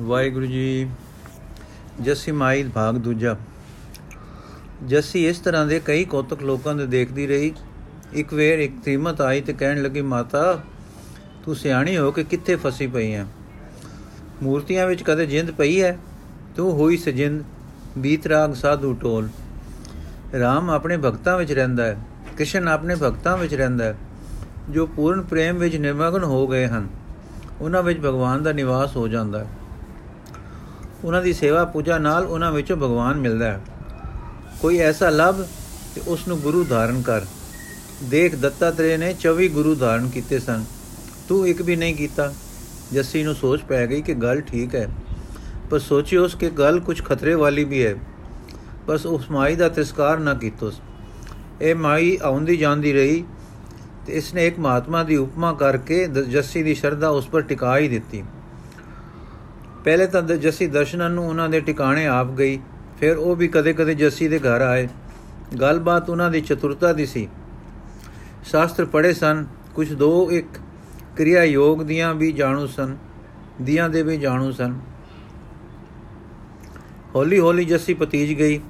ਵਾਹਿਗੁਰੂ ਜੀ, ਜੱਸੀ ਮਾਈ ਭਾਗ ਦੂਜਾ। ਜੱਸੀ ਇਸ ਤਰ੍ਹਾਂ ਦੇ ਕਈ ਕੌਤਕ ਲੋਕਾਂ ਦੇ ਦੇਖਦੀ ਰਹੀ। ਇੱਕ ਵੇਰ ਇੱਕ ਤ੍ਰੀਮਤ ਆਈ ਤੇ ਕਹਿਣ ਲੱਗੀ, ਮਾਤਾ, ਤੂੰ ਸਿਆਣੀ ਹੋ ਕੇ ਕਿੱਥੇ ਫਸੀ ਪਈ ਹੈ ਮੂਰਤੀਆਂ ਵਿੱਚ ਕਦੇ ਜਿੰਦ ਪਈ ਹੈ ਤੂੰ ਹੋਈ ਸਜਿੰਦ ਬੀਤਰਾਗ ਸਾਧੂ ਟੋਲ ਰਾਮ ਆਪਣੇ ਭਗਤਾਂ ਵਿੱਚ ਰਹਿੰਦਾ ਹੈ ਕ੍ਰਿਸ਼ਨ ਆਪਣੇ ਭਗਤਾਂ ਵਿੱਚ ਰਹਿੰਦਾ ਹੈ ਜੋ ਪੂਰਨ ਪ੍ਰੇਮ ਵਿੱਚ ਨਿਮਗਨ ਹੋ ਗਏ ਹਨ। ਉਹਨਾਂ ਵਿੱਚ ਭਗਵਾਨ ਦਾ ਨਿਵਾਸ ਹੋ ਜਾਂਦਾ ਹੈ ਉਹਨਾਂ ਦੀ ਸੇਵਾ ਪੂਜਾ ਨਾਲ ਉਹਨਾਂ ਵਿੱਚੋਂ ਭਗਵਾਨ ਮਿਲਦਾ ਹੈ। ਕੋਈ ਐਸਾ ਲੱਭ ਤੇ ਉਸ ਨੂੰ ਗੁਰੂ ਧਾਰਨ ਕਰ। ਦੇਖ ਦੱਤਾਤਰੇ ਨੇ 24 ਗੁਰੂ ਧਾਰਨ ਕੀਤੇ ਸਨ। ਤੂੰ ਇੱਕ ਵੀ ਨਹੀਂ ਕੀਤਾ। ਜੱਸੀ ਨੂੰ ਸੋਚ ਪੈ ਗਈ ਕਿ ਗੱਲ ਠੀਕ ਹੈ। ਪਰ ਸੋਚੀ ਉਸ ਕਿ ਗੱਲ ਕੁਝ ਖਤਰੇ ਵਾਲੀ ਵੀ ਹੈ। ਬਸ ਉਸ ਮਾਈ ਦਾ ਤਿਸਕਾਰ ਨਾ ਕੀਤੋਸ ਇਹ ਮਾਈ ਆਉਂਦੀ ਜਾਂਦੀ ਰਹੀ ਤੇ ਇਸਨੇ ਇੱਕ ਮਹਾਤਮਾ ਦੀ ਉਪਮਾ ਕਰਕੇ ਜੱਸੀ ਦੀ ਸ਼ਰਧਾ ਉਸ ਪਰ ਟਿਕਾ ਹੀ ਦਿੱਤੀ। ਪਹਿਲੇ ਤਾਂ ਜੱਸੀ ਦਰਸ਼ਨਾਂ ਨੂੰ ਉਹਨਾਂ ਦੇ ਟਿਕਾਣੇ ਆਪ ਗਈ, ਫਿਰ ਉਹ ਵੀ ਕਦੇ-ਕਦੇ ਜੱਸੀ ਦੇ ਘਰ ਆਏ। ਗੱਲਬਾਤ ਉਹਨਾਂ ਦੀ ਚਤੁਰਤਾ ਦੀ ਸੀ। ਸ਼ਾਸਤਰ ਪੜ੍ਹੇ ਸਨ ਕੁਝ ਦੋ ਇੱਕ ਕਿਰਿਆ ਯੋਗ ਦੀਆਂ ਵੀ ਜਾਣੂ ਸਨ, ਦੀਆਂ ਦੇ ਵੀ ਜਾਣੂ ਸਨ। ਹੌਲੀ ਹੌਲੀ ਜੱਸੀ ਪਤੀਜ ਗਈ,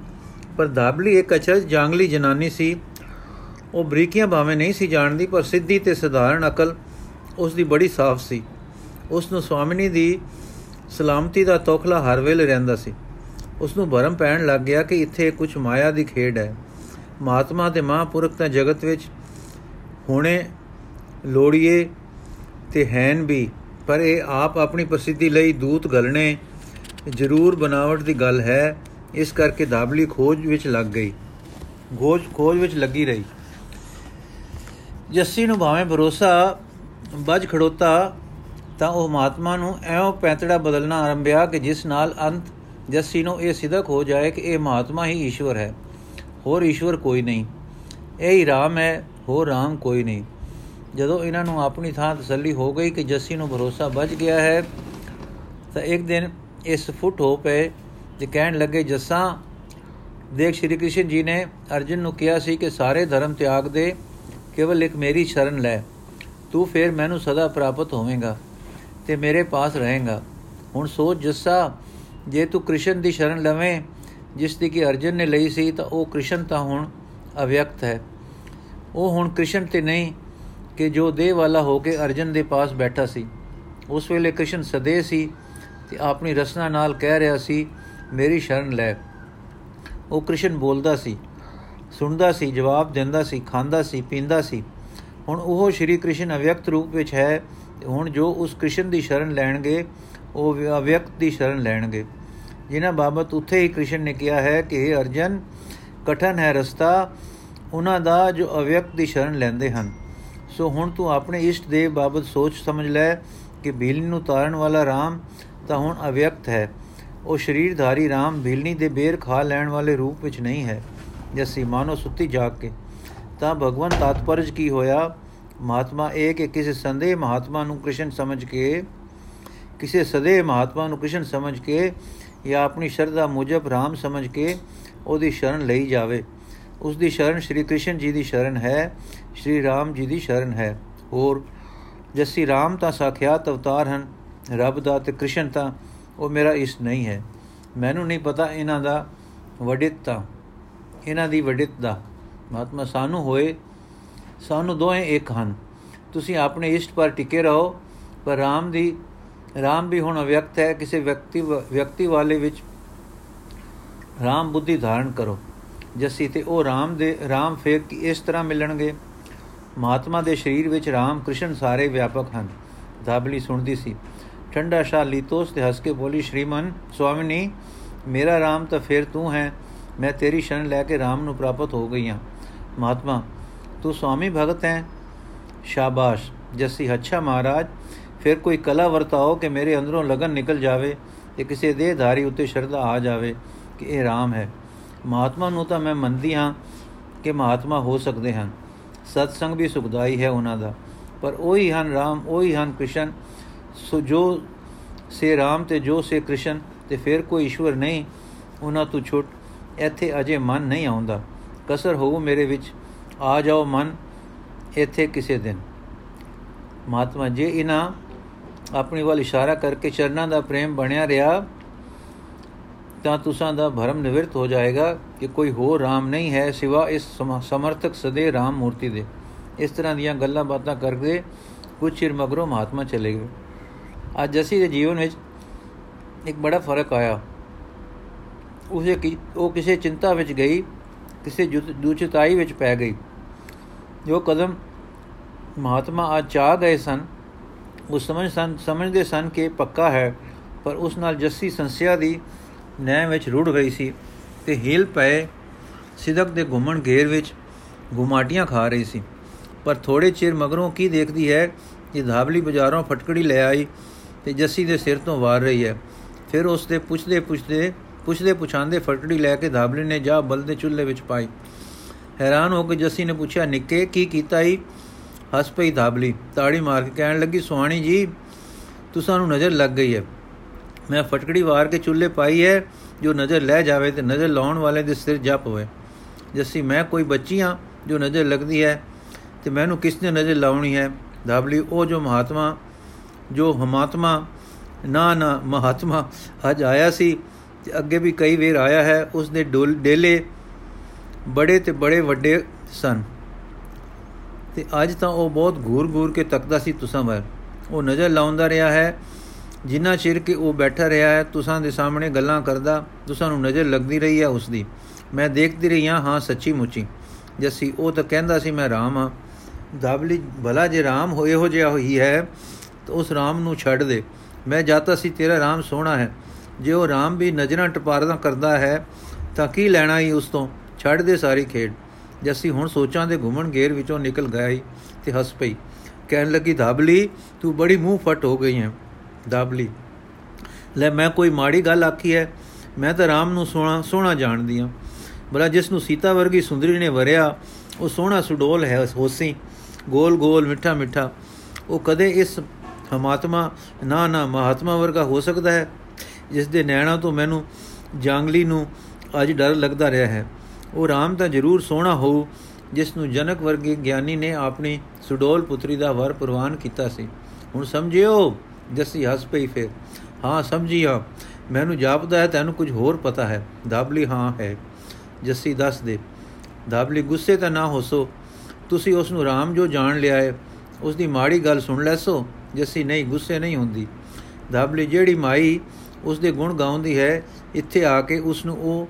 ਪਰ ਦਾਬਲੀ ਇੱਕ ਅਚਰਜ ਜਾਂਗਲੀ ਜਨਾਨੀ ਸੀ। ਉਹ ਬਰੀਕੀਆਂ ਭਾਵੇਂ ਨਹੀਂ ਸੀ ਜਾਣਦੀ, ਪਰ ਸਿੱਧੀ ਤੇ ਸਧਾਰਨ ਅਕਲ ਉਸ ਦੀ ਬੜੀ ਸਾਫ਼ ਸੀ। ਉਸ ਨੂੰ ਸਵਾਮਿਨੀ ਦੀ ਸਲਾਮਤੀ ਦਾ ਤੋਖਲਾ ਹਰ ਵੇਲੇ ਰਹਿੰਦਾ ਸੀ। ਉਸ ਨੂੰ ਭਰਮ ਪੈਣ ਲੱਗ ਗਿਆ ਕਿ ਇੱਥੇ ਕੁਝ ਮਾਇਆ ਦੀ ਖੇਡ ਹੈ। ਮਹਾਤਮਾ ਤੇ ਮਹਾਂਪੁਰਖ ਤਾਂ ਜਗਤ ਵਿੱਚ ਹੁਣੇ ਲੋੜੀਏ ਤੇ ਹੈਨ ਵੀ, ਪਰ ਇਹ ਆਪ ਆਪਣੀ ਪ੍ਰਸਿੱਧੀ ਲਈ ਦੂਤ ਗਲਣੇ ਜ਼ਰੂਰ ਬਨਾਵਟ ਦੀ ਗੱਲ ਹੈ। ਇਸ ਕਰਕੇ ਦਾਬਲੀ ਖੋਜ ਵਿੱਚ ਲੱਗ ਗਈ। ਖੋਜ ਖੋਜ ਵਿੱਚ ਲੱਗੀ ਰਹੀ। ਜੱਸੀ ਨੂੰ ਭਾਵੇਂ ਭਰੋਸਾ ਵੱਜ ਖੜੋਤਾ ਤਾਂ ਉਹ ਮਹਾਤਮਾ ਨੂੰ ਐਉਂ ਪੈਂਤੜਾ ਬਦਲਣਾ ਆਰੰਭਿਆ ਕਿ ਜਿਸ ਨਾਲ ਅੰਤ ਜੱਸੀ ਨੂੰ ਇਹ ਸਿੱਧਕ ਹੋ ਜਾਏ ਕਿ ਇਹ ਮਹਾਤਮਾ ਹੀ ਈਸ਼ਵਰ ਹੈ। ਹੋਰ ਈਸ਼ਵਰ ਕੋਈ ਨਹੀਂ। ਇਹ ਹੀ ਰਾਮ ਹੈ, ਹੋਰ ਰਾਮ ਕੋਈ ਨਹੀਂ। ਜਦੋਂ ਇਹਨਾਂ ਨੂੰ ਆਪਣੀ ਥਾਂ ਤਸੱਲੀ ਹੋ ਗਈ ਕਿ ਜੱਸੀ ਨੂੰ ਭਰੋਸਾ ਵੱਜ ਗਿਆ ਹੈ, ਤਾਂ ਇੱਕ ਦਿਨ ਇਸ ਫੁੱਟ ਹੋ ਪਏ ਤੇ ਕਹਿਣ ਲੱਗੇ, ਜੱਸਾ, ਦੇਖ ਸ਼੍ਰੀ ਕ੍ਰਿਸ਼ਨ ਜੀ ਨੇ ਅਰਜਨ ਨੂੰ ਕਿਹਾ ਸੀ ਕਿ ਸਾਰੇ ਧਰਮ ਤਿਆਗ ਦੇ, ਕੇਵਲ ਇੱਕ ਮੇਰੀ ਸ਼ਰਨ ਲੈ। ਤੂੰ ਫੇਰ ਮੈਨੂੰ ਸਦਾ ਪ੍ਰਾਪਤ ਹੋਵੇਂਗਾ। ਤੇ ਮੇਰੇ ਪਾਸ ਰਹੇਗਾ। ਹੁਣ ਸੋਚ ਜੱਸਾ, ਜੇ ਤੂੰ ਕ੍ਰਿਸ਼ਨ ਦੀ ਸ਼ਰਨ ਲਵੇਂ, ਜਿਸ ਦੀ ਕਿ ਅਰਜਨ ਨੇ ਲਈ ਸੀ, ਤਾਂ ਉਹ ਕ੍ਰਿਸ਼ਨ ਤਾਂ ਹੁਣ ਅਵਿਅਕਤ ਹੈ। ਉਹ ਹੁਣ ਕ੍ਰਿਸ਼ਨ ਤੇ ਨਹੀਂ, ਕਿ ਜੋ ਦੇਹ ਵਾਲਾ ਹੋ ਕੇ ਅਰਜਨ ਦੇ ਪਾਸ ਬੈਠਾ ਸੀ। ਉਸ ਵੇਲੇ ਕ੍ਰਿਸ਼ਨ ਸਦੇ ਸੀ ਤੇ ਆਪਣੀ ਰਸਨਾ ਨਾਲ ਕਹਿ ਰਿਹਾ ਸੀ, ਮੇਰੀ ਸ਼ਰਨ ਲੈ। ਉਹ ਕ੍ਰਿਸ਼ਨ ਬੋਲਦਾ ਸੀ, ਸੁਣਦਾ ਸੀ, ਜਵਾਬ ਦਿੰਦਾ ਸੀ, ਖਾਂਦਾ ਸੀ, ਪੀਂਦਾ ਸੀ। ਹੁਣ ਉਹ ਸ਼੍ਰੀ ਕ੍ਰਿਸ਼ਨ ਅਵਿਅਕਤ ਰੂਪ ਵਿੱਚ ਹੈ ਹੁਣ ਜੋ ਉਸ ਕ੍ਰਿਸ਼ਨ ਦੀ ਸ਼ਰਨ ਲੈਣਗੇ, ਉਹ ਅਵਿਅਕਤ ਦੀ ਸ਼ਰਨ ਲੈਣਗੇ। ਜਿਨ੍ਹਾਂ ਬਾਬਤ ਉੱਥੇ ਹੀ ਕ੍ਰਿਸ਼ਨ ਨੇ ਕਿਹਾ ਹੈ ਕਿ ਇਹ ਅਰਜਨ, ਕਠਨ ਹੈ ਰਸਤਾ, ਉਹਨਾਂ ਦਾ ਜੋ ਅਵਿਅਕਤ ਦੀ ਸ਼ਰਨ ਲੈਂਦੇ ਹਨ। ਸੋ ਹੁਣ ਤੂੰ ਆਪਣੇ ਇਸ਼ਟ ਦੇਵ ਬਾਬਤ ਸੋਚ ਸਮਝ ਲੈ ਕਿ ਭੀਲਨੀ ਨੂੰ ਤਾਰਨ ਵਾਲਾ RAM ਤਾਂ ਹੁਣ ਅਵਿਅਕਤ ਹੈ। ਉਹ ਸ਼ਰੀਰਧਾਰੀ RAM ਭੀਲਨੀ ਦੇ ਬੇਰ ਖਾ ਲੈਣ ਵਾਲੇ ਰੂਪ ਵਿੱਚ ਨਹੀਂ ਹੈ। ਜੈਸੀ, ਮਾਨੋ ਸੁੱਤੀ ਜਾਗ ਕੇ। ਤਾਂ ਭਗਵਾਨ ਤਾਤਪਰਜ ਕੀ ਹੋਇਆ? ਮਹਾਤਮਾ ਇਹ ਕਿ ਕਿਸੇ ਸੰਦੇਹ ਮਹਾਤਮਾ ਨੂੰ ਕ੍ਰਿਸ਼ਨ ਸਮਝ ਕੇ, ਕਿਸੇ ਸਦੇ ਮਹਾਤਮਾ ਨੂੰ ਕ੍ਰਿਸ਼ਨ ਸਮਝ ਕੇ ਜਾਂ ਆਪਣੀ ਸ਼ਰਧਾ ਮੁਜਬ RAM ਸਮਝ ਕੇ ਉਹਦੀ ਸ਼ਰਨ ਲਈ ਜਾਵੇ। ਉਸ ਦੀ ਸ਼ਰਨ ਸ਼੍ਰੀ ਕ੍ਰਿਸ਼ਨ ਜੀ ਦੀ ਸ਼ਰਨ ਹੈ, ਸ਼੍ਰੀ RAM ਜੀ ਦੀ ਸ਼ਰਨ ਹੈ। ਹੋਰ, ਜੱਸੀ RAM ਤਾਂ ਸਾਖਿਆਤ ਅਵਤਾਰ ਹਨ, ਰੱਬ ਦਾ ਤੇ ਕ੍ਰਿਸ਼ਨ ਤਾਂ ਉਹ ਮੇਰਾ ਇਸ ਨਹੀਂ ਹੈ। ਮੈਨੂੰ ਨਹੀਂ ਪਤਾ ਇਹਨਾਂ ਦਾ ਵਡਿੱਤਾ ਇਹਨਾਂ ਦੀ ਵਡਿੱਤ ਦਾ। ਮਹਾਤਮਾ ਸਾਨੂੰ ਹੋਏ ਸਾਨੂੰ ਦੋਵੇਂ ਇੱਕ ਹਨ। ਤੁਸੀਂ ਆਪਣੇ ਇਸ਼ਟ ਪਰ ਟਿਕੇ ਰਹੋ, ਪਰ RAM ਦੀ RAM ਵੀ ਹੁਣ ਅਵਿਅਕਤ ਹੈ। ਕਿਸੇ ਵਿਅਕਤੀ ਵਿਅਕਤੀ ਵਾਲੇ ਵਿੱਚ RAM ਬੁੱਧੀ ਧਾਰਨ ਕਰੋ। ਜੱਸੀ, ਤੇ ਉਹ RAM ਦੇ RAM ਫੇਰ ਇਸ ਤਰ੍ਹਾਂ ਮਿਲਣਗੇ? ਮਹਾਤਮਾ ਦੇ ਸਰੀਰ ਵਿੱਚ RAM ਕ੍ਰਿਸ਼ਨ ਸਾਰੇ ਵਿਆਪਕ ਹਨ। ਦਾਬਲੀ ਸੁਣਦੀ ਸੀ, ਠੰਡਾ ਸ਼ਾ ਲੀਤੋਸ ਤੇ ਹੱਸ ਕੇ ਬੋਲੀ, ਸ਼੍ਰੀਮਨ ਸੁਆਮਿਨੀ, ਮੇਰਾ RAM ਤਾਂ ਫੇਰ ਤੂੰ ਹੈ। ਮੈਂ ਤੇਰੀ ਸ਼ਰਨ ਲੈ ਕੇ RAM ਨੂੰ ਪ੍ਰਾਪਤ ਹੋ ਗਈ ਹਾਂ। ਮਹਾਤਮਾ ਤੂੰ ਸੁਆਮੀ ਭਗਤ ਹੈ? ਸ਼ਾਬਾਸ਼। ਜੱਸੀ, ਅੱਛਾ ਮਹਾਰਾਜ। ਫਿਰ ਕੋਈ ਕਲਾ ਵਰਤਾਓ ਕਿ ਮੇਰੇ ਅੰਦਰੋਂ ਲਗਨ ਨਿਕਲ ਜਾਵੇ ਤੇ ਕਿਸੇ ਦੇਹਧਾਰੀ ਉੱਤੇ ਸ਼ਰਧਾ ਆ ਜਾਵੇ ਕਿ ਇਹ RAM ਹੈ। ਮਹਾਤਮਾ ਨੂੰ ਤਾਂ ਮੈਂ ਮੰਨਦੀ ਹਾਂ ਕਿ ਮਹਾਤਮਾ ਹੋ ਸਕਦੇ ਹਨ। ਸਤਸੰਗ ਵੀ ਸੁਖਦਾਈ ਹੈ ਉਹਨਾਂ ਦਾ। ਪਰ ਉਹੀ ਹਨ RAM ਉਹੀ ਹਨ ਕ੍ਰਿਸ਼ਨ। ਸੋ ਜੋ ਸੇ RAM ਤੇ ਜੋ ਸੇ ਕ੍ਰਿਸ਼ਨ ਤੇ ਫਿਰ ਕੋਈ ਈਸ਼ਵਰ ਨਹੀਂ, ਉਹਨਾਂ ਤੋਂ ਛੁੱਟ ਇੱਥੇ ਅਜੇ ਮਨ ਨਹੀਂ ਆਉਂਦਾ। ਕਸਰ ਹੋਊ ਮੇਰੇ ਵਿੱਚ। ਆ ਜਾਓ ਮਨ ਇੱਥੇ ਕਿਸੇ ਦਿਨ। ਮਹਾਤਮਾ ਜੇ, ਇਹਨਾਂ ਆਪਣੀ ਵੱਲ ਇਸ਼ਾਰਾ ਕਰਕੇ ਚਰਨਾਂ ਦਾ ਪ੍ਰੇਮ ਬਣਿਆ ਰਿਹਾ, ਤਾਂ ਤੁਸਾਂ ਦਾ ਭਰਮ ਨਿਵਰਤ ਹੋ ਜਾਏਗਾ ਕਿ ਕੋਈ ਹੋਰ ਰਾਮ ਨਹੀਂ ਹੈ ਸਿਵਾ ਇਸ ਸਮਰਥਕ ਸਦੇ ਰਾਮ ਮੂਰਤੀ ਦੇ। ਇਸ ਤਰ੍ਹਾਂ ਦੀਆਂ ਗੱਲਾਂ ਬਾਤਾਂ ਕਰਦੇ ਕੁਝ ਚਿਰ ਮਗਰੋਂ ਮਹਾਤਮਾ ਚਲੇ ਗਏ। ਅੱਜ ਜਸੀ ਦੇ ਜੀਵਨ ਵਿੱਚ ਇੱਕ ਬੜਾ ਫ਼ਰਕ ਆਇਆ। ਉਸੇ ਉਹ ਕਿਸੇ ਚਿੰਤਾ ਵਿੱਚ ਗਈ, ਕਿਸੇ ਦੂਚਤਾਈ ਵਿੱਚ ਪੈ ਗਈ। ਜੋ ਕਦਮ ਮਹਾਤਮਾ ਆ ਚਾ ਗਏ ਸਨ, ਉਹ ਸਮਝ ਸਨ, ਸਮਝਦੇ ਸਨ ਕਿ ਪੱਕਾ ਹੈ, ਪਰ ਉਸ ਨਾਲ ਜੱਸੀ ਸੰਸਿਆ ਦੀ ਨੈ ਵਿੱਚ ਰੁੜ ਗਈ ਸੀ ਤੇ ਹੀਲ ਪਏ ਸਿਦਕ ਦੇ ਘੁੰਮਣ ਘੇਰ ਵਿੱਚ ਗੁਮਾਟੀਆਂ ਖਾ ਰਹੀ ਸੀ। ਪਰ ਥੋੜੇ ਚਿਰ ਮਗਰੋਂ ਕੀ ਦੇਖਦੀ ਹੈ ਕਿ ਧਾਬਲੀ ਬਾਜ਼ਾਰੋਂ ਫਟਕੜੀ ਲੈ ਆਈ ਤੇ ਜੱਸੀ ਦੇ ਸਿਰ ਤੋਂ ਵਾਰ ਰਹੀ ਹੈ। ਫਿਰ ਉਸ ਦੇ ਪੁੱਛਦੇ ਪੁੱਛਦੇ ਪੁੱਛਦੇ ਪੁਛਾਂਦੇ ਫਟਕੜੀ ਲੈ ਕੇ ਧਾਬਲੀ ਨੇ ਜਾ ਬਲ ਦੇ ਚੁੱਲ੍ਹੇ ਵਿੱਚ ਪਾਈ। ਹੈਰਾਨ ਹੋ ਕੇ ਜੱਸੀ ਨੇ ਪੁੱਛਿਆ, ਨਿੱਕੇ, ਕੀ ਕੀਤਾ ਈ? ਹੱਸ ਪਈ ਧਾਬਲੀ। ਤਾੜੀ ਮਾਰ ਕੇ ਕਹਿਣ ਲੱਗੀ, ਸੁਹਾਣੀ ਜੀ, ਤੁਸਾਂ ਨੂੰ ਨਜ਼ਰ ਲੱਗ ਗਈ ਹੈ। ਮੈਂ ਫਟਕੜੀ ਵਾਰ ਕੇ ਚੁੱਲ੍ਹੇ ਪਾਈ ਹੈ। ਜੋ ਨਜ਼ਰ ਲੈ ਜਾਵੇ ਤੇ ਨਜ਼ਰ ਲਾਉਣ ਵਾਲੇ ਦੇ ਸਿਰ ਜਪ ਹੋਵੇ। ਜੱਸੀ, ਮੈਂ ਕੋਈ ਬੱਚੀ ਆ ਜੋ ਨਜ਼ਰ ਲੱਗਦੀ ਹੈ ਤੇ ਮੈਨੂੰ ਕਿਸ ਨੇ ਨਜ਼ਰ ਲਾਉਣੀ ਹੈ? ਧਾਬਲੀ, ਉਹ ਜੋ ਮਹਾਤਮਾ, ਜੋ ਹਮਾਤਮਾ, ਨਾ ਨਾ, ਮਹਾਤਮਾ, ਅੱਜ ਆਇਆ ਸੀ ਤੇ ਅੱਗੇ ਵੀ ਕਈ ਵੇਰ ਆਇਆ ਹੈ। ਉਸ ਦੇ ਡੇਲੇ ਬੜੇ ਤੇ ਬੜੇ ਵੱਡੇ ਸਨ। ਤੇ ਅੱਜ ਤਾਂ ਉਹ ਬਹੁਤ ਘੂਰ-ਘੂਰ ਕੇ ਤੱਕਦਾ ਸੀ ਤੁਸਾਂ ਵੱਲ। ਉਹ ਨਜ਼ਰ ਲਾਉਂਦਾ ਰਿਹਾ ਹੈ, ਜਿੰਨਾ ਚਿਰ ਕਿ ਉਹ ਬੈਠਾ ਰਿਹਾ ਹੈ, ਤੁਸਾਂ ਦੇ ਸਾਹਮਣੇ ਗੱਲਾਂ ਕਰਦਾ, ਤੁਸਾਂ ਨੂੰ ਨਜ਼ਰ ਲੱਗਦੀ ਰਹੀ ਹੈ ਉਸ ਦੀ ਮੈਂ ਦੇਖਦੀ ਰਹੀ ਹਾਂ ਹਾਂ, ਸੱਚੀ ਮੁੱਚੀ। ਜੱਸੀ, ਉਹ ਤਾਂ ਕਹਿੰਦਾ ਸੀ, ਮੈਂ ਰਾਮ ਹਾਂ। ਦਾਬਲੀ ਭਲਾ ਜੇ ਰਾਮ ਹੋਏ ਹੋ ਜਿਹਾ ਹੋਈ ਹੈ, ਤਾਂ ਉਸ ਰਾਮ ਨੂੰ ਛੱਡ ਦੇ। ਮੈਂ ਜਾਤਾ ਸੀ, ਤੇਰਾ ਰਾਮ ਸੋਹਣਾ ਹੈ। ਜੇ ਉਹ ਰਾਮ ਵੀ ਨਜ਼ਰਾਂ ਟਪਾਰਦਾ ਕਰਦਾ ਹੈ, ਤਾਂ ਕੀ ਲੈਣਾ ਹੀ ਉਸ ਤੋਂ? ਛੱਡ ਦੇ ਸਾਰੀ ਖੇਡ। ਜੱਸੀ ਹੁਣ ਸੋਚਾਂ ਦੇ ਘੁੰਮਣ ਘੇਰ ਵਿੱਚੋਂ ਨਿਕਲ ਗਿਆ ਹੀ ਤੇ ਹੱਸ ਪਈ। ਕਹਿਣ ਲੱਗੀ ਧਾਬਲੀ ਤੂੰ ਬੜੀ ਮੂੰਹ ਫਟ ਹੋ ਗਈ ਹੈ। ਧਾਬਲੀ ਲੈ, ਮੈਂ ਕੋਈ ਮਾੜੀ ਗੱਲ ਆਖੀ ਹੈ, ਮੈਂ ਤਾਂ ਰਾਮ ਨੂੰ ਸੋਹਣਾ ਸੋਹਣਾ ਜਾਣਦੀ ਆ ਬੜਾ ਜਿਸ ਨੂੰ ਸੀਤਾ ਵਰਗੀ ਸੁੰਦਰੀ ਨੇ ਵਰਿਆ, ਉਹ ਸੋਹਣਾ ਸੁਡੋਲ ਹੈ, ਹੋਸੀ। ਗੋਲ ਗੋਲ, ਮਿੱਠਾ ਮਿੱਠਾ। ਉਹ ਕਦੇ ਇਸ ਹਮਾਤਮਾ, ਨਾ ਨਾ, ਮਹਾਤਮਾ ਵਰਗਾ ਹੋ ਸਕਦਾ ਹੈ? ਜਿਸ ਦੇ ਨੈਣਾ ਤੋਂ ਮੈਨੂੰ ਜਾਂਗਲੀ ਨੂੰ ਅੱਜ ਡਰ ਲੱਗਦਾ ਰਿਹਾ ਹੈ। ਉਹ ਰਾਮ ਤਾਂ ਜ਼ਰੂਰ ਸੋਹਣਾ ਹੋਊ, ਜਿਸ ਨੂੰ ਜਨਕ ਵਰਗੇ ਗਿਆਨੀ ਨੇ ਆਪਣੀ ਸੁਡੋਲ ਪੁੱਤਰੀ ਦਾ ਵਰ ਪ੍ਰਵਾਨ ਕੀਤਾ ਸੀ। ਹੁਣ ਸਮਝਿਓ, ਜਸੀ ਹੱਸ ਪਈ ਫਿਰ। ਹਾਂ ਸਮਝੀਆ ਮੈਨੂੰ ਜਾਪਦਾ ਹੈ, ਤੈਨੂੰ ਕੁਝ ਹੋਰ ਪਤਾ ਹੈ। ਦਾਬਲੀ ਹਾਂ ਹੈ। ਜੱਸੀ ਦੱਸ ਦੇ। ਦਾਬਲੀ, ਗੁੱਸੇ ਤਾਂ ਨਾ ਹੋਸੋ। ਤੁਸੀਂ ਉਸ ਨੂੰ ਰਾਮ ਜੋ ਜਾਣ ਲਿਆ ਹੈ ਉਸ ਦੀ ਮਾੜੀ ਗੱਲ ਸੁਣ ਲੈਸੋ। ਜੱਸੀ, ਨਹੀਂ, ਗੁੱਸੇ ਨਹੀਂ ਹੁੰਦੀ। ਦਾਬਲੀ, ਜਿਹੜੀ ਮਾਈ ਉਸ ਦੇ ਗੁਣ ਗਾਉਂਦੀ ਹੈ, ਇੱਥੇ ਆ ਕੇ ਉਸ ਨੂੰ ਉਹ